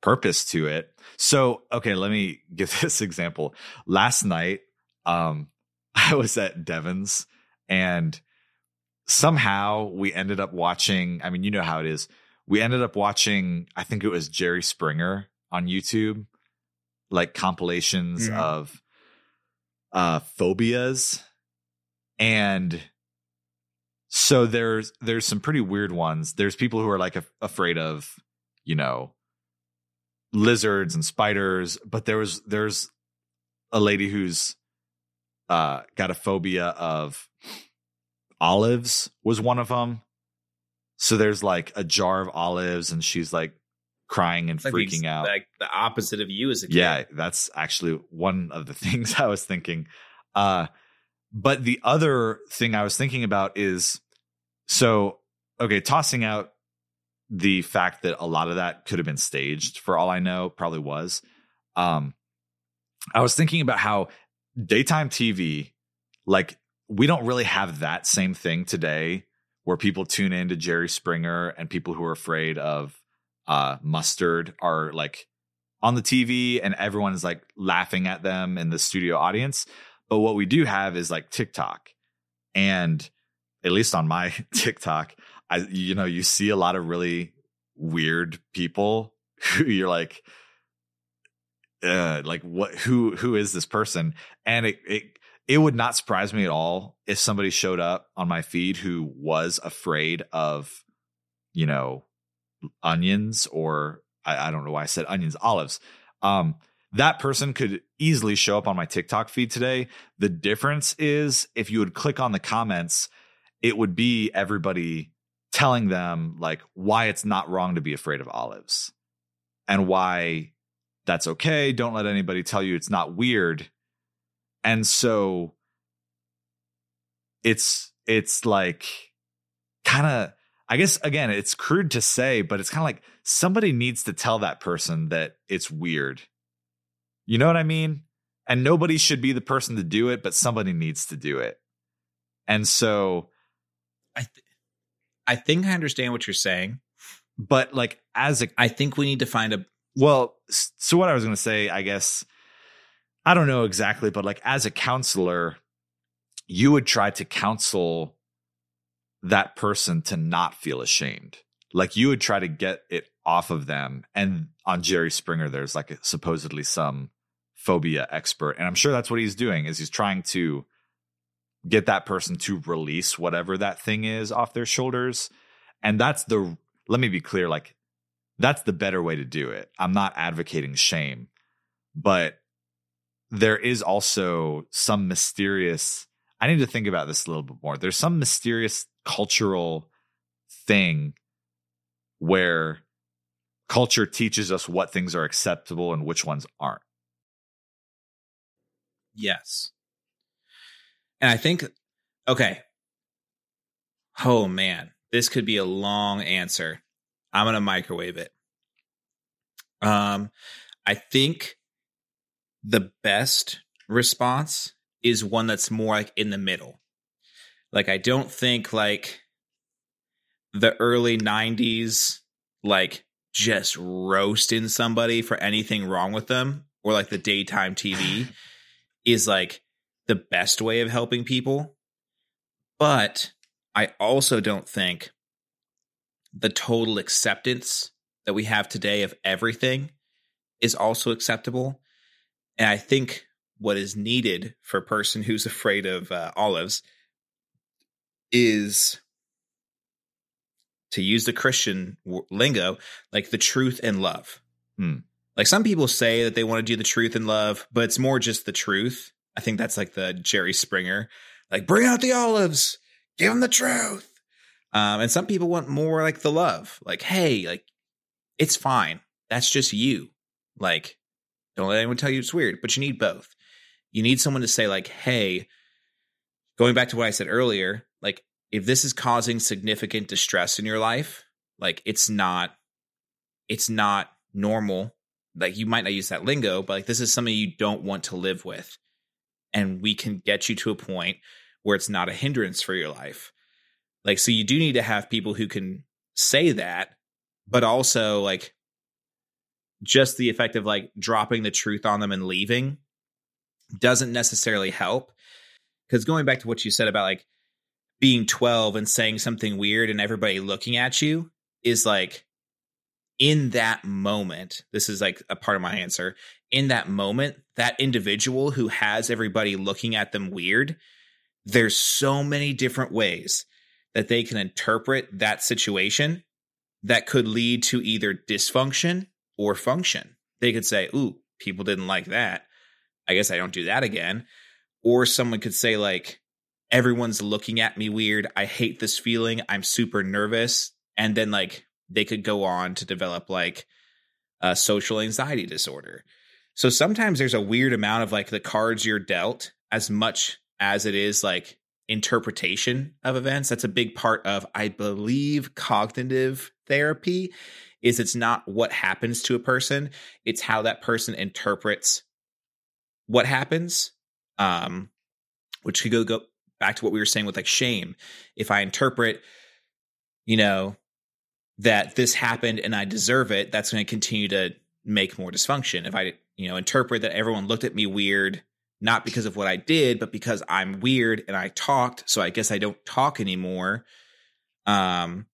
purpose to it. So, okay, let me give this example. Last night, um, I was at Devon's and somehow we ended up watching. I mean, you know how it is. We ended up watching. I think it was Jerry Springer on YouTube, like compilations mm-hmm. of uh phobias, and so there's there's some pretty weird ones. There's people who are like a, afraid of, you know, lizards and spiders, but there was there's a lady who's uh got a phobia of olives was one of them. So there's like a jar of olives, and she's like crying and freaking out. Like the opposite of you as a kid. Yeah, that's actually one of the things I was thinking. Uh, but the other thing I was thinking about is so okay, tossing out the fact that a lot of that could have been staged for all I know, probably was. Um, I was thinking about how daytime TV, like we don't really have that same thing today where people tune in to Jerry Springer and people who are afraid of uh, mustard are like on the TV and everyone is like laughing at them in the studio audience. But what we do have is like TikTok. And at least on my TikTok, I you know, you see a lot of really weird people who you're like uh like what who who is this person? And it it it would not surprise me at all if somebody showed up on my feed who was afraid of, you know, onions or I, I don't know why I said onions, olives. Um, that person could easily show up on my TikTok feed today. The difference is if you would click on the comments, it would be everybody telling them like why it's not wrong to be afraid of olives and why that's okay. Don't let anybody tell you it's not weird. And so it's it's like kind of I guess again, it's crude to say, but it's kind of like somebody needs to tell that person that it's weird. You know what I mean? And nobody should be the person to do it, but somebody needs to do it. And so I th- I think I understand what you're saying, but like as a I think we need to find a well, so what I was going to say, I guess I don't know exactly, but like as a counselor, you would try to counsel that person to not feel ashamed. Like you would try to get it off of them. And on Jerry Springer, there's like supposedly some phobia expert, and I'm sure that's what he's doing. Is he's trying to get that person to release whatever that thing is off their shoulders, and that's the. Let me be clear, like that's the better way to do it. I'm not advocating shame, but there is also some mysterious I need to think about this a little bit more. There's some mysterious cultural thing where culture teaches us what things are acceptable and which ones aren't. Yes. And I think, okay. Oh man, this could be a long answer. I'm going to microwave it. Um, I think the best response is one that's more like in the middle. Like I don't think like the early 90s like just roasting somebody for anything wrong with them or like the daytime TV is like the best way of helping people. But I also don't think the total acceptance that we have today of everything is also acceptable. And I think what is needed for a person who's afraid of uh, olives is to use the Christian lingo, like the truth and love. Hmm. Like some people say that they want to do the truth and love, but it's more just the truth. I think that's like the Jerry Springer, like bring out the olives, give them the truth. Um, and some people want more like the love, like hey, like it's fine. That's just you. Like don't let anyone tell you it's weird, but you need both you need someone to say like hey going back to what i said earlier like if this is causing significant distress in your life like it's not it's not normal like you might not use that lingo but like this is something you don't want to live with and we can get you to a point where it's not a hindrance for your life like so you do need to have people who can say that but also like just the effect of like dropping the truth on them and leaving doesn't necessarily help. Because going back to what you said about like being 12 and saying something weird and everybody looking at you is like in that moment, this is like a part of my answer. In that moment, that individual who has everybody looking at them weird, there's so many different ways that they can interpret that situation that could lead to either dysfunction or function. They could say, Ooh, people didn't like that. I guess I don't do that again. Or someone could say, like, everyone's looking at me weird. I hate this feeling. I'm super nervous. And then, like, they could go on to develop, like, a social anxiety disorder. So sometimes there's a weird amount of, like, the cards you're dealt as much as it is, like, interpretation of events. That's a big part of, I believe, cognitive therapy is it's not what happens to a person it's how that person interprets what happens um which could go go back to what we were saying with like shame if i interpret you know that this happened and i deserve it that's going to continue to make more dysfunction if i you know interpret that everyone looked at me weird not because of what i did but because i'm weird and i talked so i guess i don't talk anymore um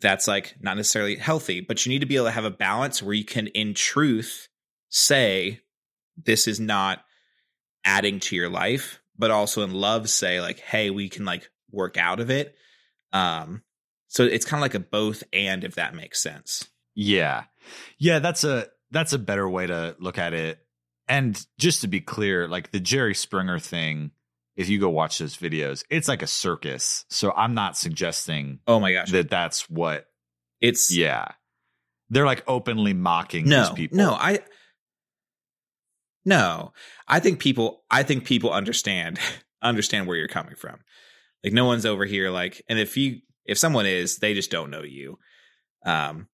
that's like not necessarily healthy but you need to be able to have a balance where you can in truth say this is not adding to your life, but also in love say like, hey, we can like work out of it. Um, so it's kind of like a both and if that makes sense. Yeah. Yeah, that's a that's a better way to look at it. and just to be clear, like the Jerry Springer thing, if you go watch those videos, it's like a circus. So I'm not suggesting oh my gosh that that's what it's yeah. They're like openly mocking no these people. no I no I think people I think people understand understand where you're coming from. Like no one's over here like and if you if someone is, they just don't know you. Um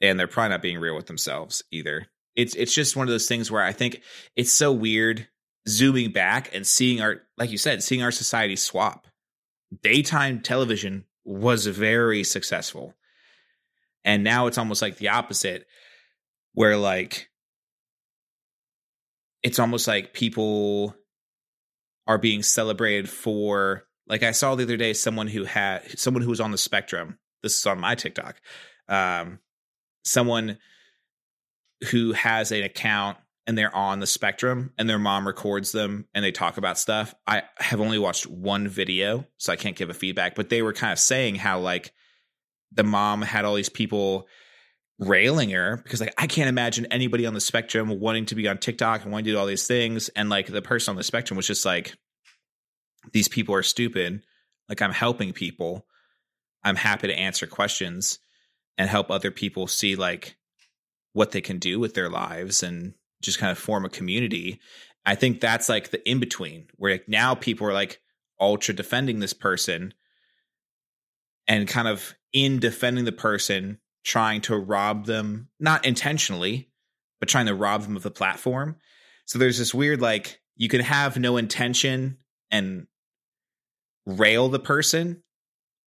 and they're probably not being real with themselves either. It's it's just one of those things where I think it's so weird zooming back and seeing our like you said, seeing our society swap. Daytime television was very successful. And now it's almost like the opposite where like it's almost like people are being celebrated for like I saw the other day someone who had someone who was on the spectrum. This is on my TikTok. Um, someone who has an account and they're on the spectrum and their mom records them and they talk about stuff. I have only watched one video, so I can't give a feedback, but they were kind of saying how like the mom had all these people railing her because like I can't imagine anybody on the spectrum wanting to be on TikTok and wanting to do all these things and like the person on the spectrum was just like these people are stupid. Like I'm helping people. I'm happy to answer questions and help other people see like what they can do with their lives and just kind of form a community. I think that's like the in between where like now people are like ultra defending this person and kind of in defending the person trying to rob them not intentionally but trying to rob them of the platform. So there's this weird like you can have no intention and rail the person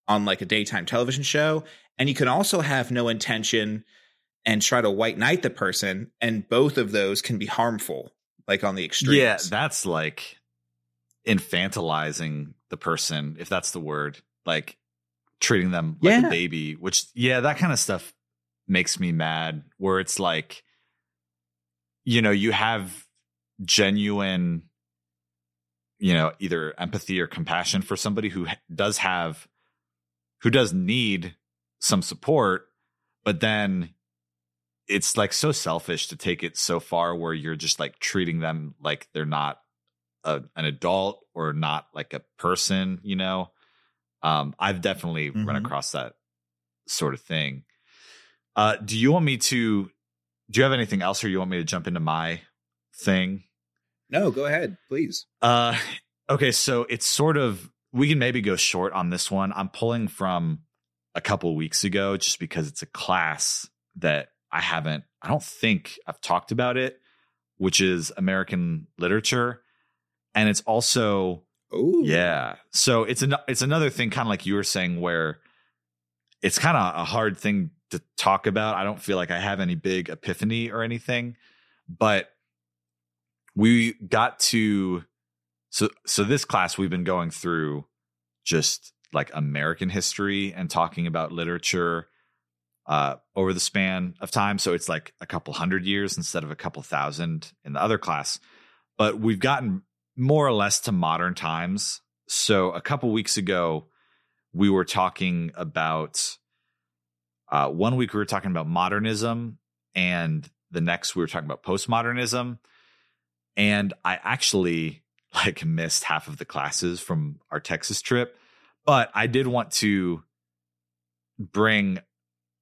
on like a daytime television show and you can also have no intention and try to white knight the person and both of those can be harmful like on the extreme. Yeah, that's like infantilizing the person, if that's the word. Like treating them like Yeah. a baby, which yeah, that kind of stuff makes me mad where it's like you know, you have genuine you know, either empathy or compassion for somebody who does have who does need some support, but then it's like so selfish to take it so far where you're just like treating them like they're not a, an adult or not like a person, you know. Um, I've definitely run Mhm. across that sort of thing. Uh, do you want me to? Do you have anything else, or you want me to jump into my thing? No go ahead please Uh, okay, so it's sort of we can maybe go short on this one. I'm pulling from a couple weeks ago just because it's a class that I haven't. I don't think I've talked about it, which is American literature, and it's also oh yeah. So it's an it's another thing, kind of like you were saying, where it's kind of a hard thing to talk about. I don't feel like I have any big epiphany or anything, but we got to so so this class we've been going through just like American history and talking about literature uh over the span of time. So it's like a couple hundred years instead of a couple thousand in the other class. But we've gotten more or less to modern times. So a couple weeks ago, we were talking about uh, one week we were talking about modernism, and the next we were talking about postmodernism. And I actually like missed half of the classes from our Texas trip, but I did want to bring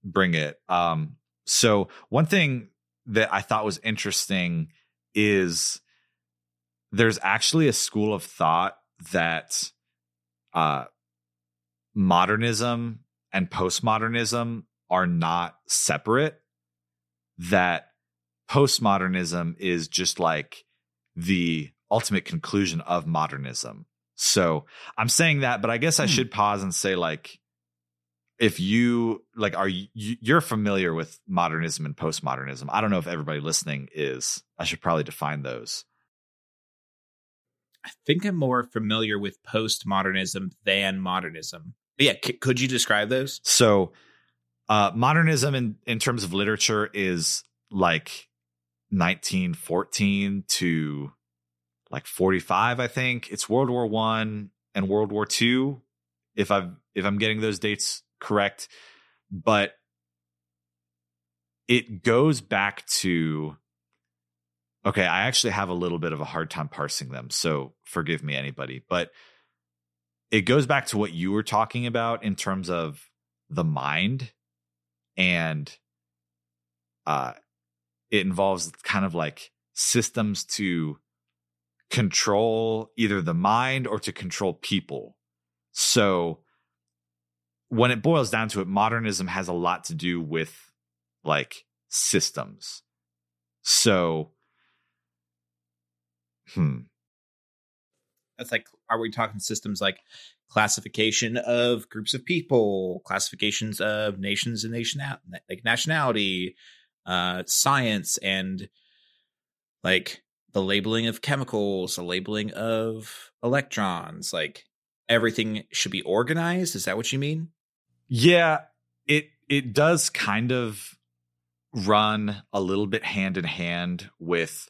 bring it. Um, so one thing that I thought was interesting is there's actually a school of thought that uh, modernism and postmodernism are not separate. That postmodernism is just like the ultimate conclusion of modernism. So I'm saying that, but I guess I Hmm. should pause and say, like, if you like, are you you're familiar with modernism and postmodernism? I don't know if everybody listening is. I should probably define those. I think I'm more familiar with postmodernism than modernism. But yeah, c- could you describe those? So, uh, modernism in in terms of literature is like 1914 to like 45. I think it's World War One and World War Two, if I've if I'm getting those dates correct. But it goes back to okay, I actually have a little bit of a hard time parsing them. So forgive me, anybody. But it goes back to what you were talking about in terms of the mind and uh it involves kind of like systems to control either the mind or to control people. So when it boils down to it, modernism has a lot to do with like systems. So, hmm. That's like, are we talking systems like classification of groups of people, classifications of nations and nation like nationality, uh, science, and like the labeling of chemicals, the labeling of electrons, like everything should be organized. Is that what you mean? Yeah, it it does kind of run a little bit hand in hand with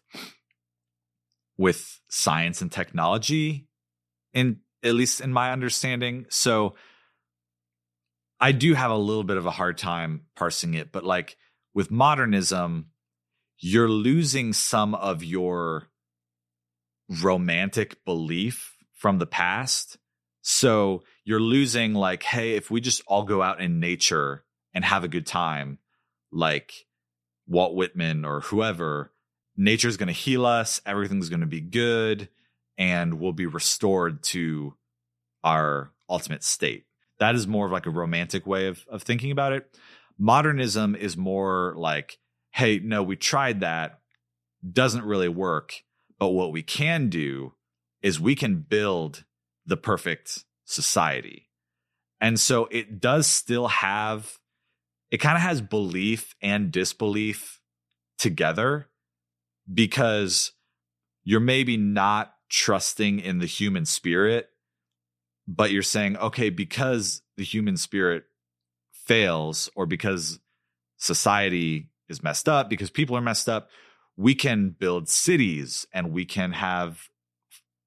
with science and technology in at least in my understanding. So I do have a little bit of a hard time parsing it, but like with modernism, you're losing some of your romantic belief from the past so you're losing like, hey, if we just all go out in nature and have a good time, like Walt Whitman or whoever, nature's going to heal us, everything's going to be good, and we'll be restored to our ultimate state. That is more of like a romantic way of, of thinking about it. Modernism is more like, hey, no, we tried that, doesn't really work. But what we can do is we can build the perfect society. And so it does still have, it kind of has belief and disbelief together because you're maybe not trusting in the human spirit, but you're saying, okay, because the human spirit fails or because society is messed up, because people are messed up, we can build cities and we can have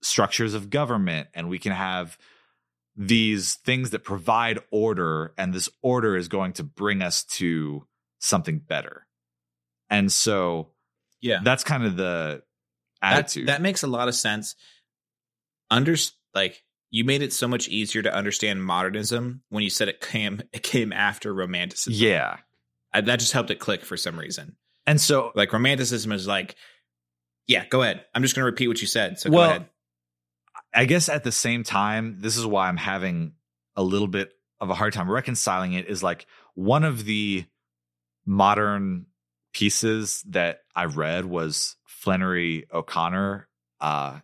structures of government and we can have these things that provide order and this order is going to bring us to something better. And so yeah. that's kind of the attitude. that, that makes a lot of sense. Under like you made it so much easier to understand modernism when you said it came it came after romanticism yeah I, that just helped it click for some reason and so like romanticism is like yeah go ahead i'm just going to repeat what you said so well, go ahead I guess at the same time, this is why I'm having a little bit of a hard time reconciling it. Is like one of the modern pieces that I read was Flannery O'Connor. Uh,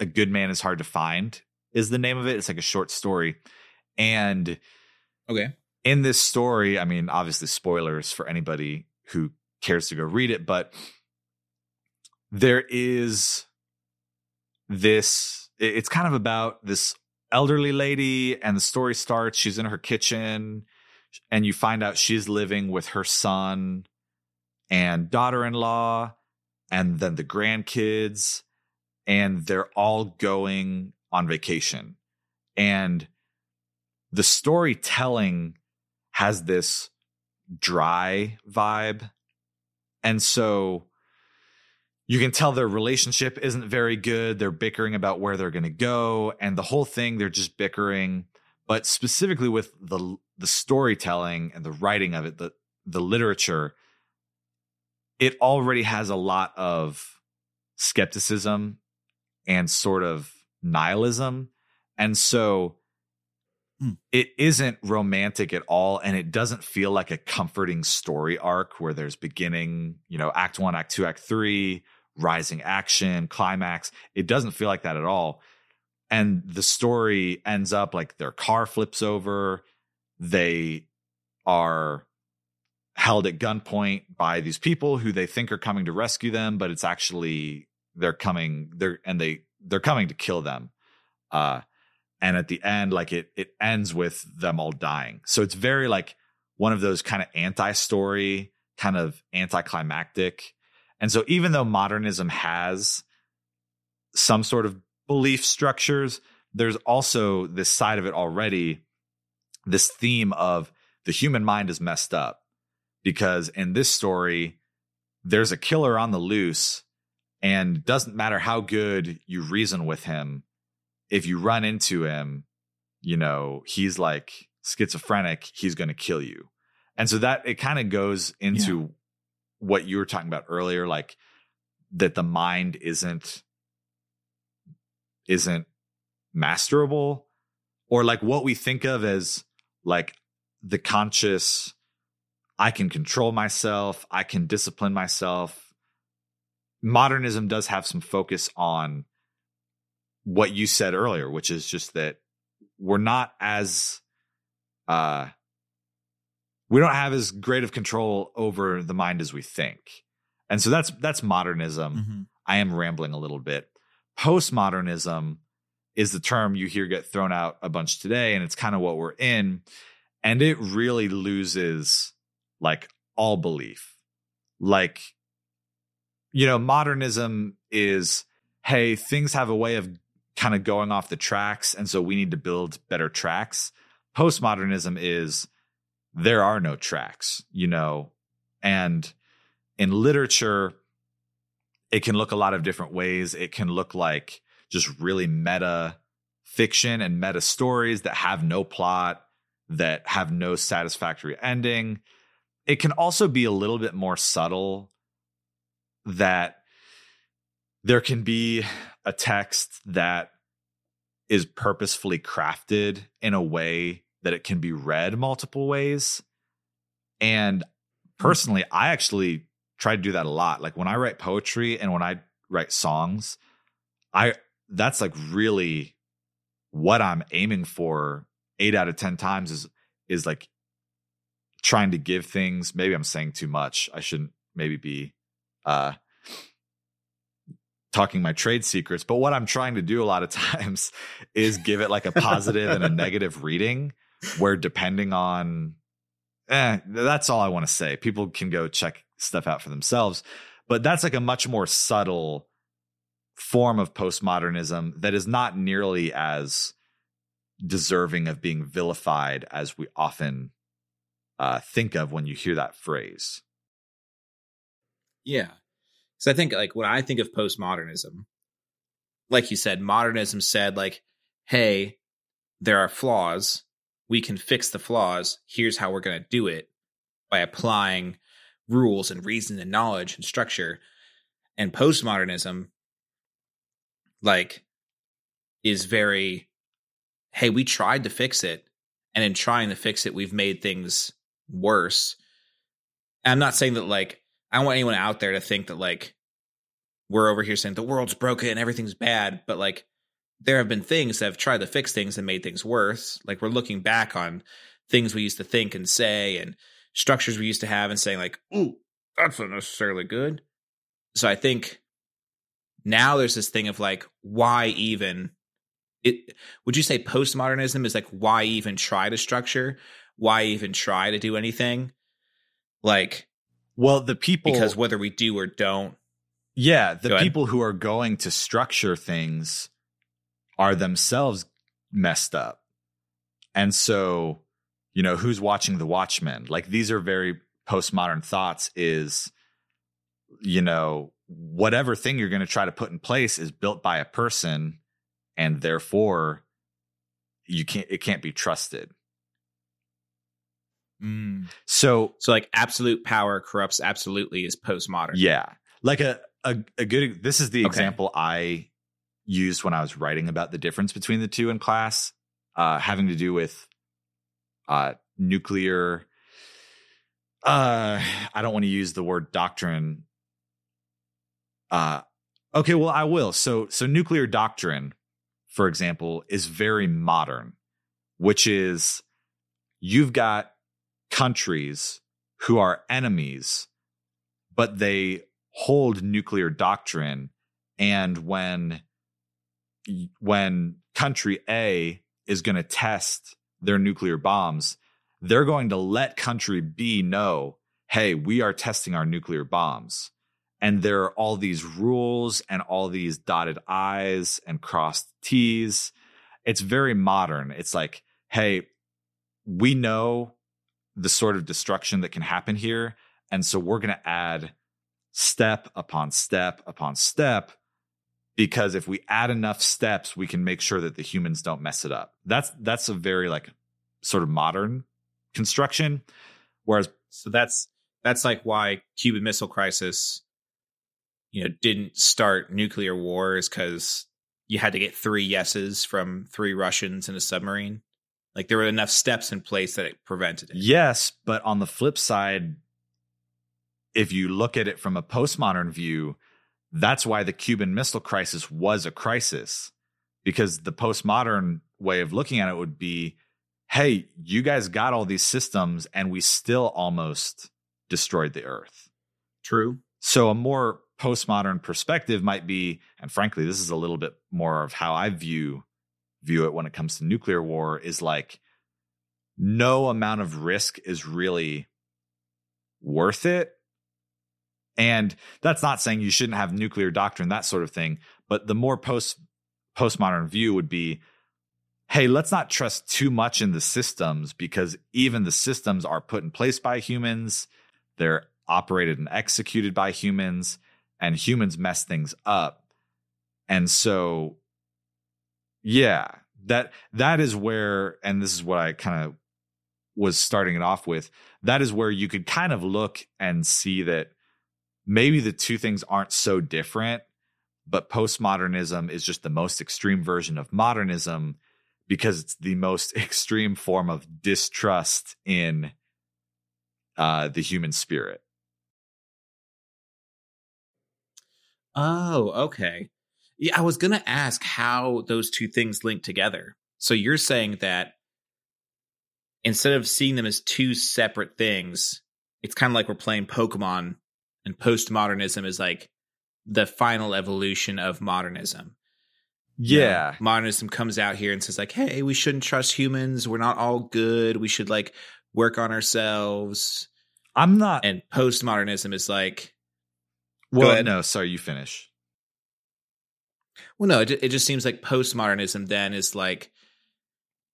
a good man is hard to find is the name of it. It's like a short story, and okay, in this story, I mean, obviously spoilers for anybody who cares to go read it, but there is this it's kind of about this elderly lady and the story starts. She's in her kitchen and you find out she's living with her son and daughter-in-law and then the grandkids and they're all going on vacation and the storytelling has this dry vibe and so you can tell their relationship isn't very good. They're bickering about where they're going to go, and the whole thing they're just bickering. But specifically with the the storytelling and the writing of it, the the literature, it already has a lot of skepticism and sort of nihilism, and so hmm. it isn't romantic at all and it doesn't feel like a comforting story arc where there's beginning you know act 1 act 2 act 3 rising action, climax. It doesn't feel like that at all. And the story ends up like their car flips over. They are held at gunpoint by these people who they think are coming to rescue them, but it's actually they're coming they're and they they're coming to kill them. Uh and at the end like it it ends with them all dying. So it's very like one of those kind of anti-story, kind of anticlimactic and so even though modernism has some sort of belief structures, there's also this side of it already, this theme of the human mind is messed up. Because in this story, there's a killer on the loose And doesn't matter how good you reason with him, if you run into him, you know, he's like schizophrenic, he's going to kill you. And so that it kind of goes into yeah. what you were talking about earlier, like that the mind isn't isn't masterable or like what we think of as like the conscious I can control myself, I can discipline myself. Modernism does have some focus on what you said earlier, which is just that we're not as uh we don't have as great of control over the mind as we think. And so that's that's modernism. Mm-hmm. I am rambling a little bit. Postmodernism is the term you hear get thrown out a bunch today, and it's kind of what we're in. And it really loses like all belief. Like, you know, modernism is hey, things have a way of kind of going off the tracks. And so we need to build better tracks. Postmodernism is there are no tracks, you know, and in literature, it can look a lot of different ways. It can look like just really meta fiction and meta stories that have no plot, that have no satisfactory ending. It can also be a little bit more subtle that there can be a text that is purposefully crafted in a way that it can be read multiple ways. And hmm. personally, I actually try to do that a lot. Like when I write poetry and when I write songs, I that's like really what I'm aiming for 8 out of 10 times is is like trying to give things maybe I'm saying too much. I shouldn't maybe be uh talking my trade secrets, but what I'm trying to do a lot of times is give it like a positive and a negative reading where depending on eh, that's all I want to say. People can go check stuff out for themselves, but that's like a much more subtle form of postmodernism that is not nearly as deserving of being vilified as we often uh, think of when you hear that phrase. Yeah. So I think like when I think of postmodernism, like you said, modernism said like, hey, there are flaws. We can fix the flaws. Here's how we're going to do it by applying rules and reason and knowledge and structure. And postmodernism, like, is very, hey, we tried to fix it. And in trying to fix it, we've made things worse. And I'm not saying that, like, I don't want anyone out there to think that like we're over here saying the world's broken and everything's bad, but like there have been things that have tried to fix things and made things worse. Like we're looking back on things we used to think and say and structures we used to have and saying like, "Ooh, that's not necessarily good." So I think now there's this thing of like, why even? It would you say postmodernism is like why even try to structure? Why even try to do anything? Like well, the people because whether we do or don't. Yeah, the people who are going to structure things are themselves messed up. And so, you know, who's watching the Watchmen? Like these are very postmodern thoughts is you know, whatever thing you're going to try to put in place is built by a person and therefore you can't it can't be trusted. Mm. So, so like absolute power corrupts absolutely is postmodern. Yeah, like a a, a good. This is the okay. example I used when I was writing about the difference between the two in class, uh, having to do with uh, nuclear. Uh, I don't want to use the word doctrine. Uh, okay, well, I will. So, so nuclear doctrine, for example, is very modern, which is you've got countries who are enemies, but they hold nuclear doctrine. And when when country A is going to test their nuclear bombs, they're going to let country B know, hey, we are testing our nuclear bombs. And there are all these rules and all these dotted I's and crossed T's. It's very modern. It's like, hey, we know the sort of destruction that can happen here. And so we're going to add step upon step upon step because if we add enough steps we can make sure that the humans don't mess it up. That's that's a very like sort of modern construction. Whereas so that's that's like why cuban missile crisis you know didn't start nuclear wars because you had to get three yeses from three russians in a submarine like there were enough steps in place that it prevented it yes but on the flip side if you look at it from a postmodern view that's why the Cuban Missile Crisis was a crisis, because the postmodern way of looking at it would be hey, you guys got all these systems and we still almost destroyed the earth. True. So a more postmodern perspective might be, and frankly, this is a little bit more of how I view view it when it comes to nuclear war, is like no amount of risk is really worth it and that's not saying you shouldn't have nuclear doctrine, that sort of thing. But the more post postmodern view would be, hey, let's not trust too much in the systems because even the systems are put in place by humans. They're operated and executed by humans, and humans mess things up. And so, yeah, that that is where, and this is what I kind of was starting it off with. That is where you could kind of look and see that maybe the two things aren't so different, but postmodernism is just the most extreme version of modernism because it's the most extreme form of distrust in uh, the human spirit. Oh, okay. Yeah, I was going to ask how those two things link together. So you're saying that instead of seeing them as two separate things, it's kind of like we're playing Pokemon and postmodernism is like the final evolution of modernism. Yeah. You know, modernism comes out here and says like, "Hey, we shouldn't trust humans. We're not all good. We should like work on ourselves." I'm not And postmodernism is like Well, no, sorry, you finish. Well, no, it it just seems like postmodernism then is like,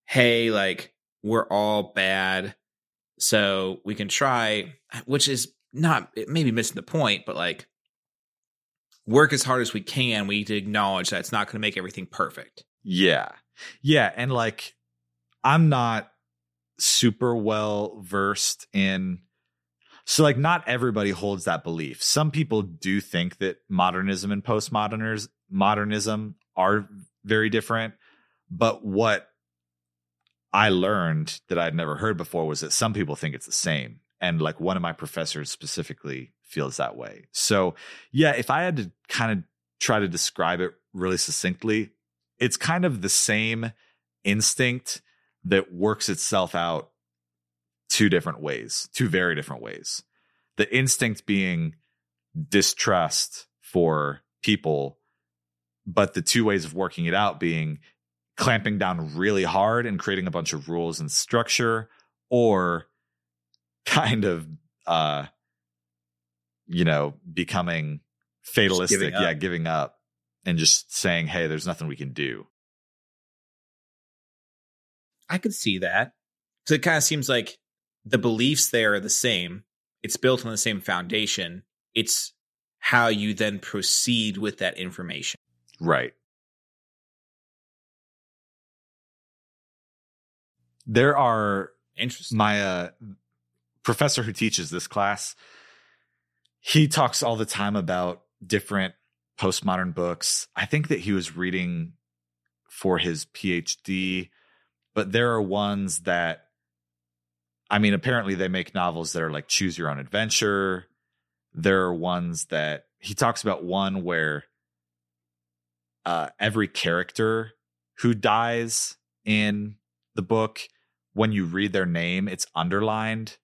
"Hey, like we're all bad, so we can try," which is not maybe missing the point, but like work as hard as we can. We need to acknowledge that it's not going to make everything perfect. Yeah. Yeah. And like, I'm not super well versed in. So, like, not everybody holds that belief. Some people do think that modernism and postmodernism are very different. But what I learned that I'd never heard before was that some people think it's the same and like one of my professors specifically feels that way. So, yeah, if I had to kind of try to describe it really succinctly, it's kind of the same instinct that works itself out two different ways, two very different ways. The instinct being distrust for people, but the two ways of working it out being clamping down really hard and creating a bunch of rules and structure or kind of uh you know becoming fatalistic giving yeah giving up and just saying hey there's nothing we can do. I could see that. Because it kind of seems like the beliefs there are the same. It's built on the same foundation. It's how you then proceed with that information right there are interesting my uh professor who teaches this class, he talks all the time about different postmodern books. I think that he was reading for his PhD, but there are ones that I mean, apparently they make novels that are like choose your own adventure. There are ones that he talks about one where uh, every character who dies in the book, when you read their name, it's underlined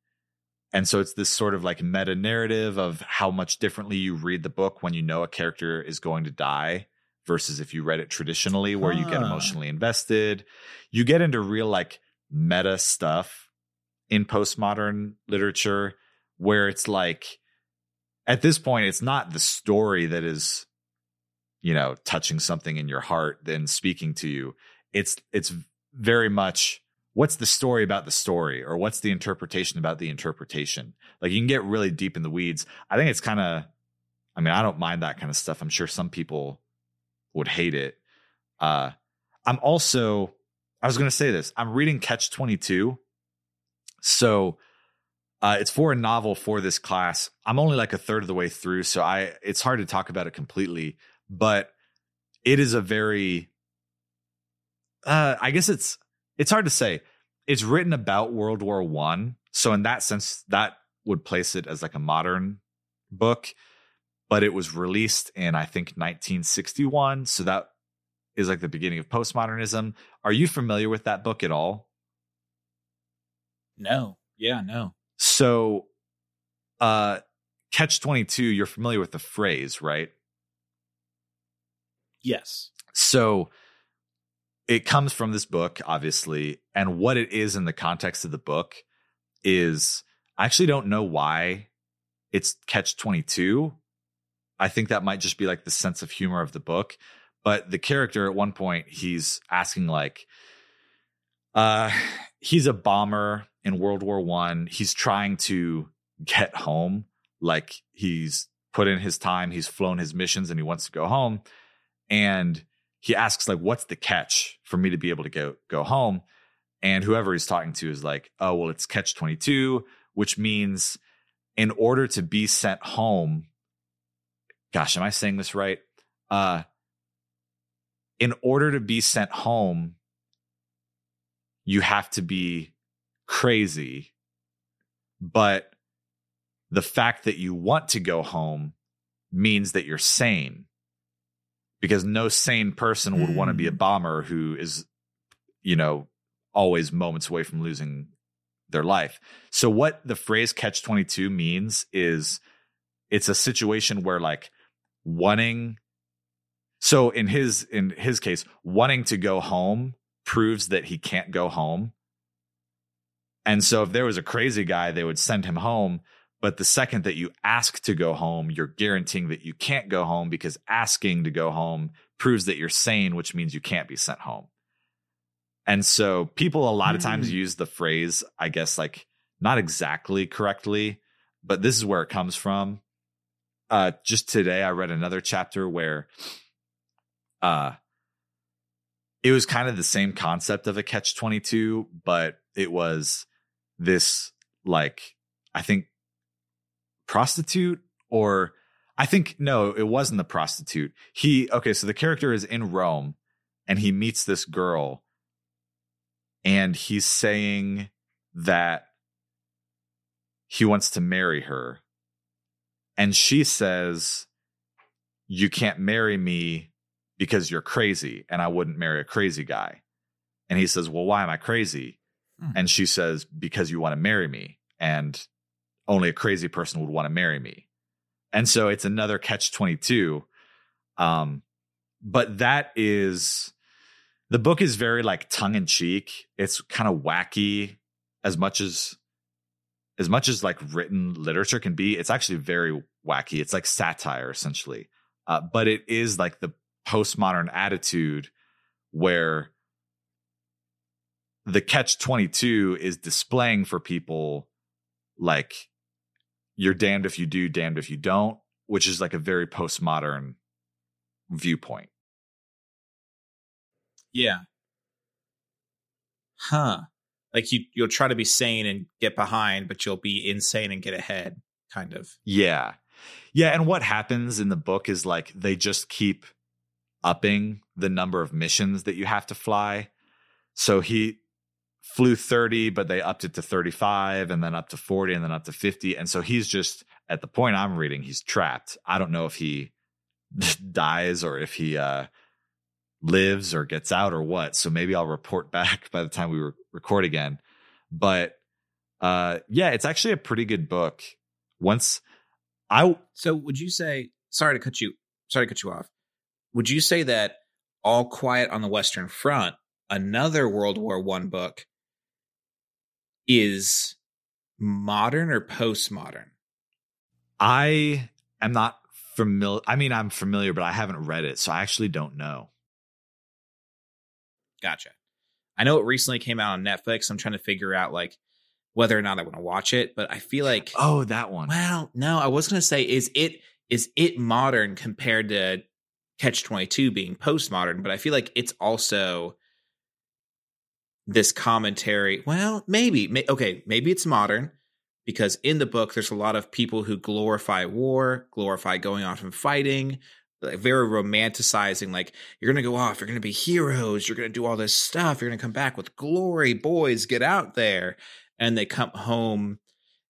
and so it's this sort of like meta narrative of how much differently you read the book when you know a character is going to die versus if you read it traditionally where you get emotionally invested. You get into real like meta stuff in postmodern literature where it's like at this point it's not the story that is you know touching something in your heart then speaking to you it's it's very much what's the story about the story or what's the interpretation about the interpretation like you can get really deep in the weeds i think it's kind of I mean, I don't mind that kind of stuff. I'm sure some people would hate it. Uh, I'm also, I was going to say this. I'm reading Catch 22. So uh, it's for a novel for this class. I'm only like a third of the way through, so I it's hard to talk about it completely. But it is a very, uh, I guess it's it's hard to say. It's written about World War One, so in that sense, that would place it as like a modern book. But it was released in I think 1961, so that is like the beginning of postmodernism. Are you familiar with that book at all? No. Yeah, no. So, uh, catch 22, you're familiar with the phrase, right? Yes. So, it comes from this book, obviously. And what it is in the context of the book is I actually don't know why it's catch 22. I think that might just be like the sense of humor of the book. But the character at one point, he's asking, like, uh, he's a bomber in World War One. He's trying to get home. Like he's put in his time, he's flown his missions, and he wants to go home. And he asks, like, what's the catch for me to be able to go go home? And whoever he's talking to is like, oh, well, it's catch 22, which means in order to be sent home, gosh, am I saying this right? Uh in order to be sent home, you have to be crazy, but the fact that you want to go home means that you're sane because no sane person would mm. want to be a hmm. bomber who is you know always moments away from losing their life so what the phrase catch 22 means is it's a situation where like wanting so in his in his case wanting to go home proves that he can't go home and so if there was a crazy guy, they would send him home. But the second that you ask to go home, you're guaranteeing that you can't go home because asking to go home proves that you're sane, which means you can't be sent home. And so people a lot of times hmm. use the phrase, I guess, like not exactly correctly, but this is where it comes from. Uh, just today, I read another chapter where uh, it was kind of the same concept of a catch 22, but it was this like I think prostitute or I think no, it wasn't the prostitute. He okay, so the character is in Rome and he meets this girl and he's saying that he wants to marry her. And she says, You can't marry me because you're crazy, and I wouldn't marry a crazy guy. And he says, Well, why am I crazy? Mm. And she says, Because you want to marry me. And only a crazy person would want to marry me. And so it's another catch 22. Um, but that is the book is very like tongue in cheek. It's kind of wacky as much as as much as like written literature can be. It's actually very wacky. It's like satire essentially. Uh, but it is like the postmodern attitude where the catch 22 is displaying for people like you're damned if you do damned if you don't which is like a very postmodern viewpoint. Yeah. Huh. Like you you'll try to be sane and get behind but you'll be insane and get ahead kind of. Yeah. Yeah and what happens in the book is like they just keep upping the number of missions that you have to fly. So he flew 30, but they upped it to 35 and then up to 40 and then up to 50. And so he's just at the point I'm reading, he's trapped. I don't know if he dies or if he uh, lives or gets out or what. So maybe I'll report back by the time we re- record again. But uh, yeah, it's actually a pretty good book. Once I so would you say sorry to cut you sorry to cut you off. Would you say that All Quiet on the Western Front, another World War One book, is modern or postmodern? I am not familiar. I mean, I'm familiar, but I haven't read it, so I actually don't know. Gotcha. I know it recently came out on Netflix. I'm trying to figure out like whether or not I want to watch it, but I feel like oh, that one. Well, no, I was going to say is it is it modern compared to Catch 22 being postmodern, but I feel like it's also this commentary. Well, maybe, may, okay, maybe it's modern because in the book, there's a lot of people who glorify war, glorify going off and fighting, like very romanticizing, like, you're going to go off, you're going to be heroes, you're going to do all this stuff, you're going to come back with glory, boys, get out there. And they come home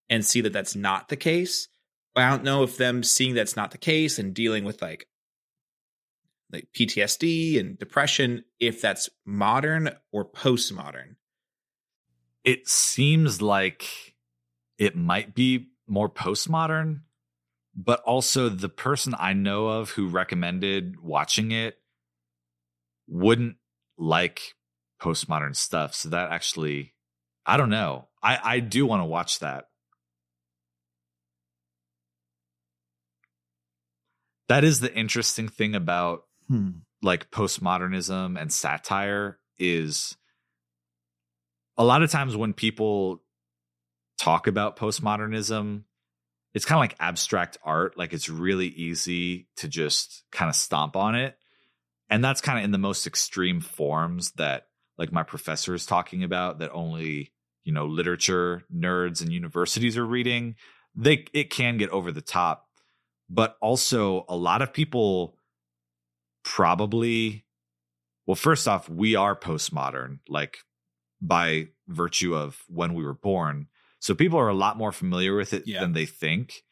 and see that that's not the case. I don't know if them seeing that's not the case and dealing with like like PTSD and depression, if that's modern or postmodern. It seems like it might be more postmodern, but also the person I know of who recommended watching it wouldn't like postmodern stuff. So that actually, I don't know. I, I do want to watch that. That is the interesting thing about hmm. like postmodernism and satire is a lot of times when people talk about postmodernism, it's kind of like abstract art. Like it's really easy to just kind of stomp on it. And that's kind of in the most extreme forms that like my professor is talking about that only, you know, literature nerds and universities are reading. They it can get over the top. But also a lot of people probably well first off we are postmodern like by virtue of when we were born. So people are a lot more familiar with it yeah. than they think.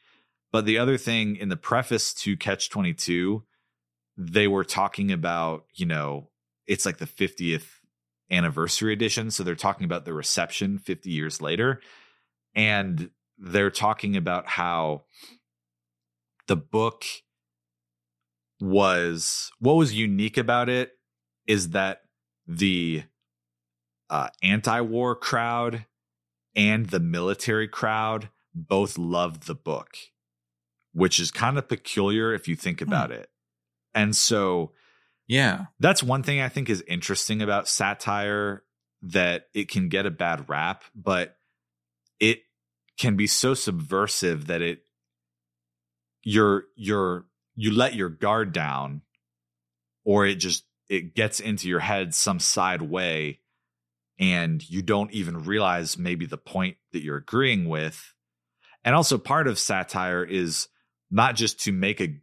But the other thing in the preface to catch 22 they were talking about you know it's like the 50th anniversary edition. So they're talking about the reception 50 years later. And they're talking about how the book was what was unique about it is that the uh, anti-war crowd and the military crowd both loved the book, which is kind of peculiar if you think hmm. about it. And so, yeah, that's one thing I think is interesting about satire that it can get a bad rap, but it can be so subversive that it you're you're you let your guard down or it just it gets into your head some side way and you don't even realize maybe the point that you're agreeing with. And also part of satire is not just to make a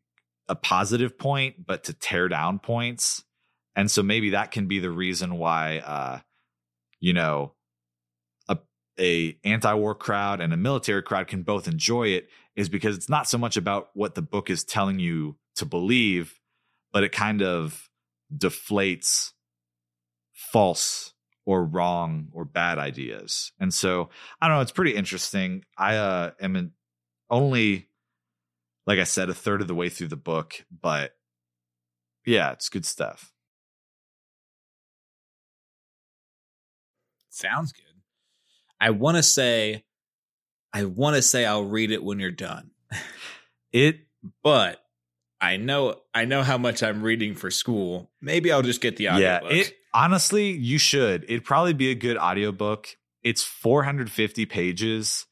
a positive point but to tear down points. And so maybe that can be the reason why uh you know a a anti-war crowd and a military crowd can both enjoy it is because it's not so much about what the book is telling you to believe, but it kind of deflates false or wrong or bad ideas. And so I don't know, it's pretty interesting. I uh, am in only, like I said, a third of the way through the book, but yeah, it's good stuff. Sounds good. I want to say I want to say I'll read it when you're done. it, but I know I know how much I'm reading for school. Maybe I'll just get the audiobook. Yeah, it honestly, you should. It'd probably be a good audiobook. It's 450 pages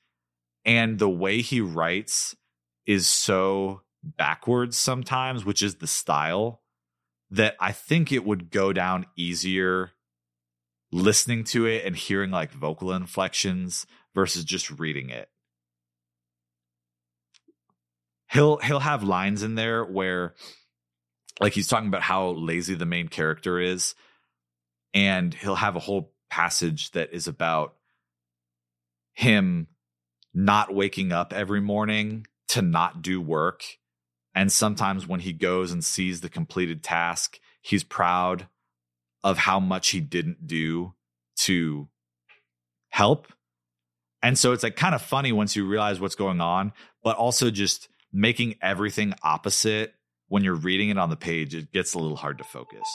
and the way he writes is so backwards sometimes, which is the style that I think it would go down easier listening to it and hearing like vocal inflections versus just reading it. He'll he'll have lines in there where like he's talking about how lazy the main character is and he'll have a whole passage that is about him not waking up every morning to not do work and sometimes when he goes and sees the completed task he's proud of how much he didn't do to help and so it's like kind of funny once you realize what's going on, but also just making everything opposite when you're reading it on the page, it gets a little hard to focus.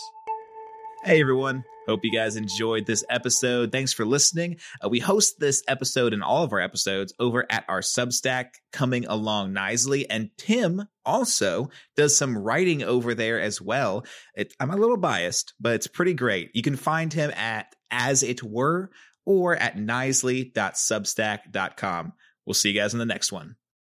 Hey everyone. Hope you guys enjoyed this episode. Thanks for listening. Uh, we host this episode and all of our episodes over at our Substack, Coming Along Nicely. And Tim also does some writing over there as well. It, I'm a little biased, but it's pretty great. You can find him at As It Were or at nicely.substack.com. We'll see you guys in the next one.